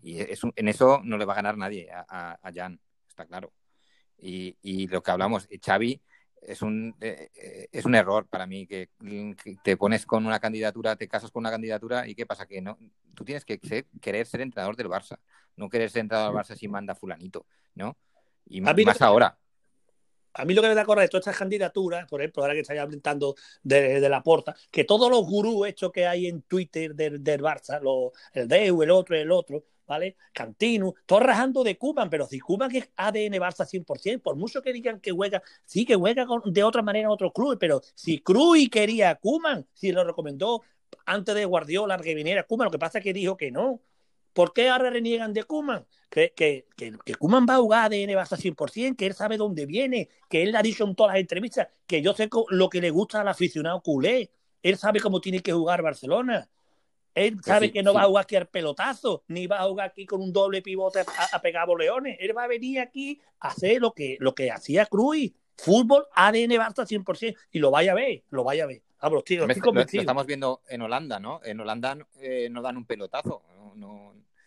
Y en eso no le va a ganar nadie a, a Jan, está claro. Y, y, lo que hablamos, Xavi es un, eh, eh, es un error para mí que, te pones con una candidatura, te casas con una candidatura y qué pasa que no, tú tienes que querer ser entrenador del Barça, no querer ser entrenador del Barça si manda fulanito, ¿no? Y más ahora. A mí lo que me da correr de todas estas candidaturas, por ejemplo, ahora que estáis hablando de, la porta, que todos los gurús hechos que hay en Twitter del, Barça, el Deu, el otro, el otro, ¿vale? Cantino, todo rajando de Cuban, pero si Cuban es ADN Barça 100%, por mucho que digan que juega, sí que juega de otra manera en otros clubes, pero si Cruz quería a Cuban, si lo recomendó antes de Guardiola que viniera Cuban, lo que pasa es que dijo que no. ¿Por qué ahora reniegan de Kuman? Que, que, que, Kuman va a jugar ADN Barça 100%, que él sabe dónde viene, que él ha dicho en todas las entrevistas, que yo sé lo que le gusta al aficionado culé. Él sabe cómo tiene que jugar Barcelona. Él pues sabe que no va a jugar aquí al pelotazo, ni va a jugar aquí con un doble pivote a, pegar boleones. Él va a venir aquí a hacer lo que, lo que hacía Cruz. Fútbol ADN Barça 100%. Y lo vaya a ver, lo vaya a ver. Ah, lo, estamos viendo en Holanda, ¿no? En Holanda eh, no dan un pelotazo.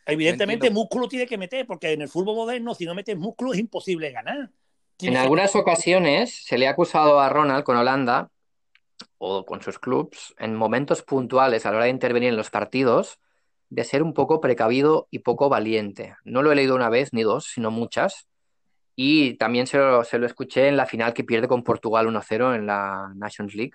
Evidentemente, músculo tiene que meter, porque en el fútbol moderno, si no metes músculo, es imposible ganar. en algunas ocasiones se le ha acusado a Ronald con Holanda o con sus clubs en momentos puntuales a la hora de intervenir en los partidos de ser un poco precavido y poco valiente. No lo he leído una vez ni dos, sino muchas. Y también se lo, se lo escuché en la final que pierde con Portugal 1-0 en la Nations League.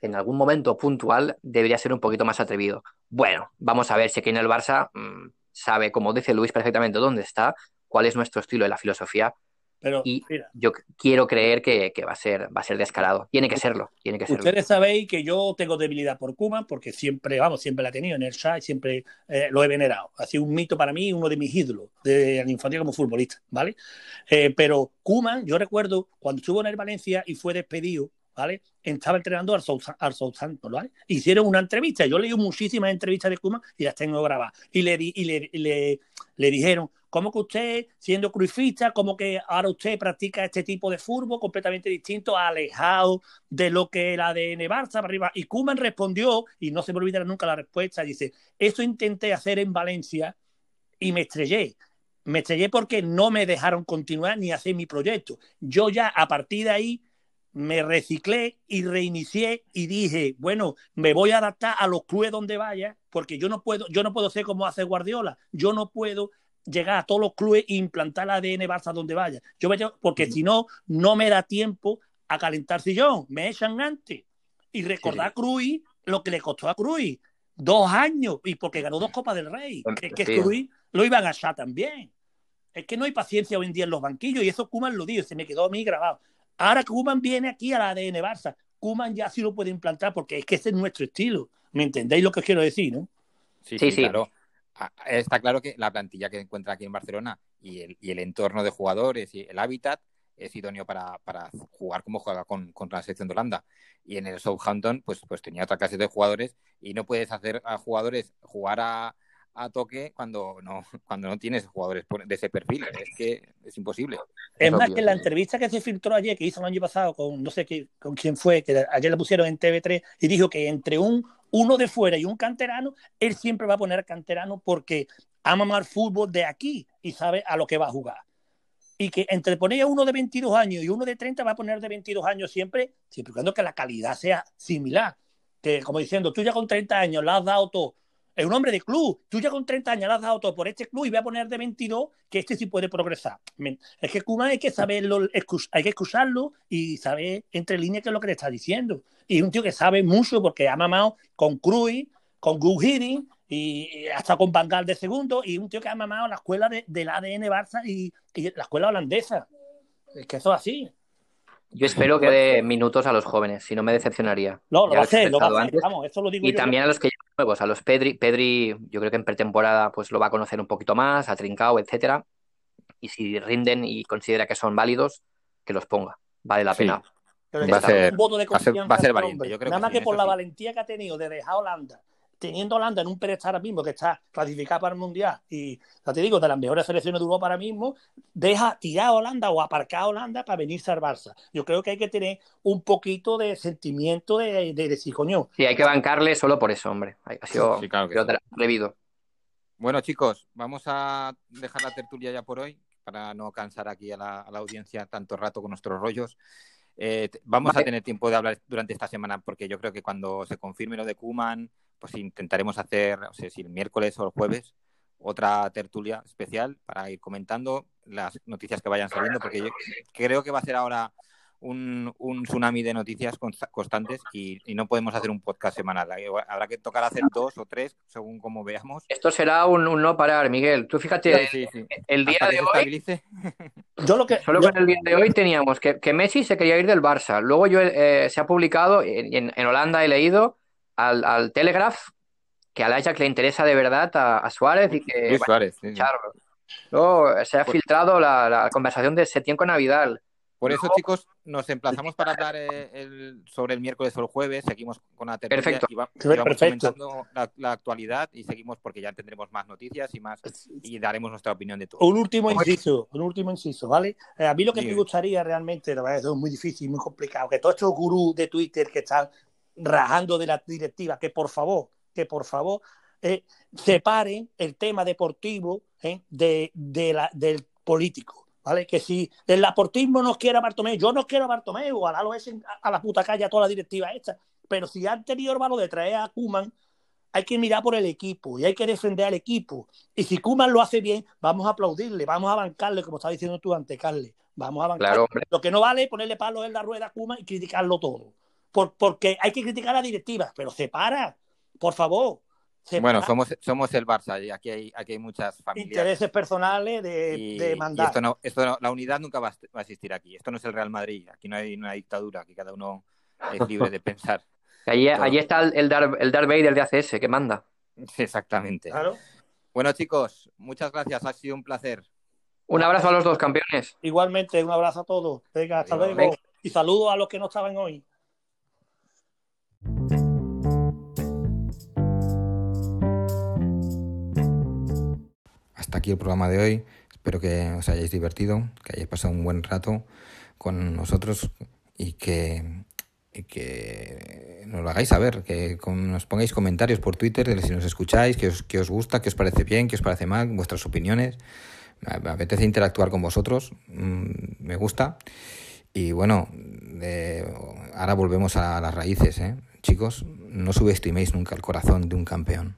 En algún momento puntual debería ser un poquito más atrevido. Bueno, vamos a ver si aquí en el Barça mm, sabe, como dice Luis perfectamente, dónde está, cuál es nuestro estilo de la filosofía pero, y yo quiero creer que, va, a ser, va a ser descarado. Tiene que serlo, tiene que serlo. Ustedes sabéis que yo tengo debilidad por Cuba porque siempre, vamos, siempre la he tenido en el y siempre eh, lo he venerado. Ha sido un mito para mí, uno de mis ídolos de la infancia como futbolista, ¿vale? Eh, pero Cuman, yo recuerdo cuando estuvo en el Valencia y fue despedido, ¿vale? Estaba entrenando al, Southampton, ¿vale? Hicieron una entrevista. Yo leí muchísimas entrevistas de Cuman y las tengo grabadas. Y le, y le, le, dijeron, ¿Cómo que usted, siendo crucifista, como que ahora usted practica este tipo de fútbol completamente distinto, alejado de lo que era de Barça para arriba? Y Kuman respondió, y no se me olvidará nunca la respuesta, dice, eso intenté hacer en Valencia y me estrellé. Me estrellé porque no me dejaron continuar ni hacer mi proyecto. Yo ya a partir de ahí me reciclé y reinicié y dije, bueno, me voy a adaptar a los clubes donde vaya, porque yo no puedo, yo no puedo ser como hace Guardiola, yo no puedo llegar a todos los clubes e implantar el ADN Barça donde vaya. Yo porque si no, no me da tiempo a calentar sillón, me echan antes. Y recordar a Cruz lo que le costó a Cruz, dos años, y porque ganó dos Copas del Rey, que, que Cruz lo iban a echar también. Es que no hay paciencia hoy en día en los banquillos, y eso Kuman lo dijo, se me quedó a mí grabado. Ahora Kuman viene aquí al ADN Barça, Kuman ya sí lo puede implantar porque es que ese es nuestro estilo. ¿Me entendéis lo que quiero decir, no? Sí, sí, sí. Claro está claro que la plantilla que encuentra aquí en Barcelona y el, y el entorno de jugadores y el hábitat es idóneo para, para jugar como juega con, contra la selección de Holanda. Y en el Southampton, pues, pues tenía otra clase de jugadores y no puedes hacer a jugadores jugar a, a toque cuando no, cuando no tienes jugadores de ese perfil. Es que es imposible. Es, más, que en la entrevista que se filtró ayer, que hizo el año pasado con no sé qué, con quién fue, que ayer la pusieron en TV3, y dijo que entre un uno de fuera y un canterano, él siempre va a poner canterano porque ama más fútbol de aquí y sabe a lo que va a jugar. y que entre poner a uno de 22 años y uno de 30 va a poner de 22 años siempre, siempre cuando que la calidad sea similar. Que como diciendo, tú ya con 30 años le has dado todo, es un hombre de club, tú ya con 30 años le has dado todo por este club y voy a poner de 22 que este sí puede progresar. Es que Kuma hay que saberlo, hay que excusarlo y saber entre líneas qué es lo que le está diciendo. Y un tío que sabe mucho porque ha mamado con Cruz, con Gu y hasta con Bangal de segundo y un tío que ha mamado la escuela de, del ADN Barça y, la escuela holandesa. Es que eso es así. Yo espero que dé minutos a los jóvenes, si no me decepcionaría. No, lo va a hacer, lo va a hacer, vamos, eso lo digo Y también a los que llegan nuevos, a los Pedri, Pedri, yo creo que en pretemporada pues lo va a conocer un poquito más, a Trincao, etcétera. Y si rinden y considera que son válidos, que los ponga. Vale la pena. va a ser, un voto de confianza va a ser, valiente. Yo creo Nada más que, por la valentía que ha tenido de dejar a Holanda teniendo Holanda en un pedestal ahora mismo que está clasificada para el Mundial y, ya te digo, de las mejores selecciones de Europa ahora mismo, deja tirar a Holanda o aparcar a Holanda para venirse al Barça. Yo creo que hay que tener un poquito de sentimiento de, de, decir, coño. Sí, hay que bancarle solo por eso, hombre. Ha sido sí, Bueno, chicos, vamos a dejar la tertulia ya por hoy para no cansar aquí a la, audiencia tanto rato con nuestros rollos. Eh, vamos a tener tiempo de hablar durante esta semana porque yo creo que cuando se confirme lo de Kuman, pues intentaremos hacer, no sé si el miércoles o el jueves, otra tertulia especial para ir comentando las noticias que vayan saliendo, porque yo creo que va a ser ahora un, tsunami de noticias constantes y, no podemos hacer un podcast semanal. Habrá que tocar hacer dos o tres según como veamos. Esto será un, no parar, Miguel. Tú fíjate, el día de hoy. Yo lo que, solo con el día de hoy teníamos que, Messi se quería ir del Barça. Luego yo eh, se ha publicado, en, en Holanda he leído al, al Telegraph que al Ajax le interesa de verdad a, Suárez y que Suárez, Luego se ha filtrado la, conversación de Setién con Navidad. Por eso, chicos, nos emplazamos para hablar eh, sobre el miércoles o el jueves. Seguimos con la tertulia Perfecto. y, vamos comentando la, actualidad y seguimos porque ya tendremos más noticias y más y daremos nuestra opinión de todo. Un último inciso, un último inciso, ¿vale? Eh, a mí lo que me gustaría realmente, la verdad, es muy difícil, muy complicado, que todos estos gurús de Twitter que están rajando de la directiva, que por favor, que por favor eh, separen el tema deportivo eh, de, la, del político. ¿Vale? Que si el deportismo no quiere a Bartomeu, yo no quiero a Bartomeu, ojalá lo es a la puta calle a toda la directiva esta. Pero si han tenido el valor de traer a Kuman, hay que mirar por el equipo y hay que defender al equipo. Y si Kuman lo hace bien, vamos a aplaudirle, vamos a bancarle, como estaba diciendo tú antes, Carles. Vamos a bancarle. lo que no vale es ponerle palos en la rueda a Kuman y criticarlo todo porque hay que criticar a la directiva, pero separa, por favor. Bueno, somos, somos el Barça y aquí hay, aquí hay muchas familias. Intereses personales de, mandar. esto no, esto la unidad nunca va a, existir aquí. Esto no es el Real Madrid. Aquí no hay una dictadura. Aquí cada uno es libre de pensar. Allí, allí está el, el, Dar, el Darth Vader de ACS que manda. Exactamente. Bueno, chicos, muchas gracias. Ha sido un placer. Un abrazo a los dos campeones. Igualmente, un abrazo a todos. Venga, hasta luego. Y saludos a los que no estaban hoy. Hasta aquí el programa de hoy. Espero que os hayáis divertido, que hayáis pasado un buen rato con nosotros y que, que nos lo hagáis saber, que nos pongáis comentarios por Twitter si nos escucháis, que os, que os gusta, que os parece bien, que os parece mal, vuestras opiniones. Me apetece interactuar con vosotros, mm, me gusta. Y bueno, ahora volvemos a las raíces. ¿eh? Chicos, no subestiméis nunca el corazón de un campeón.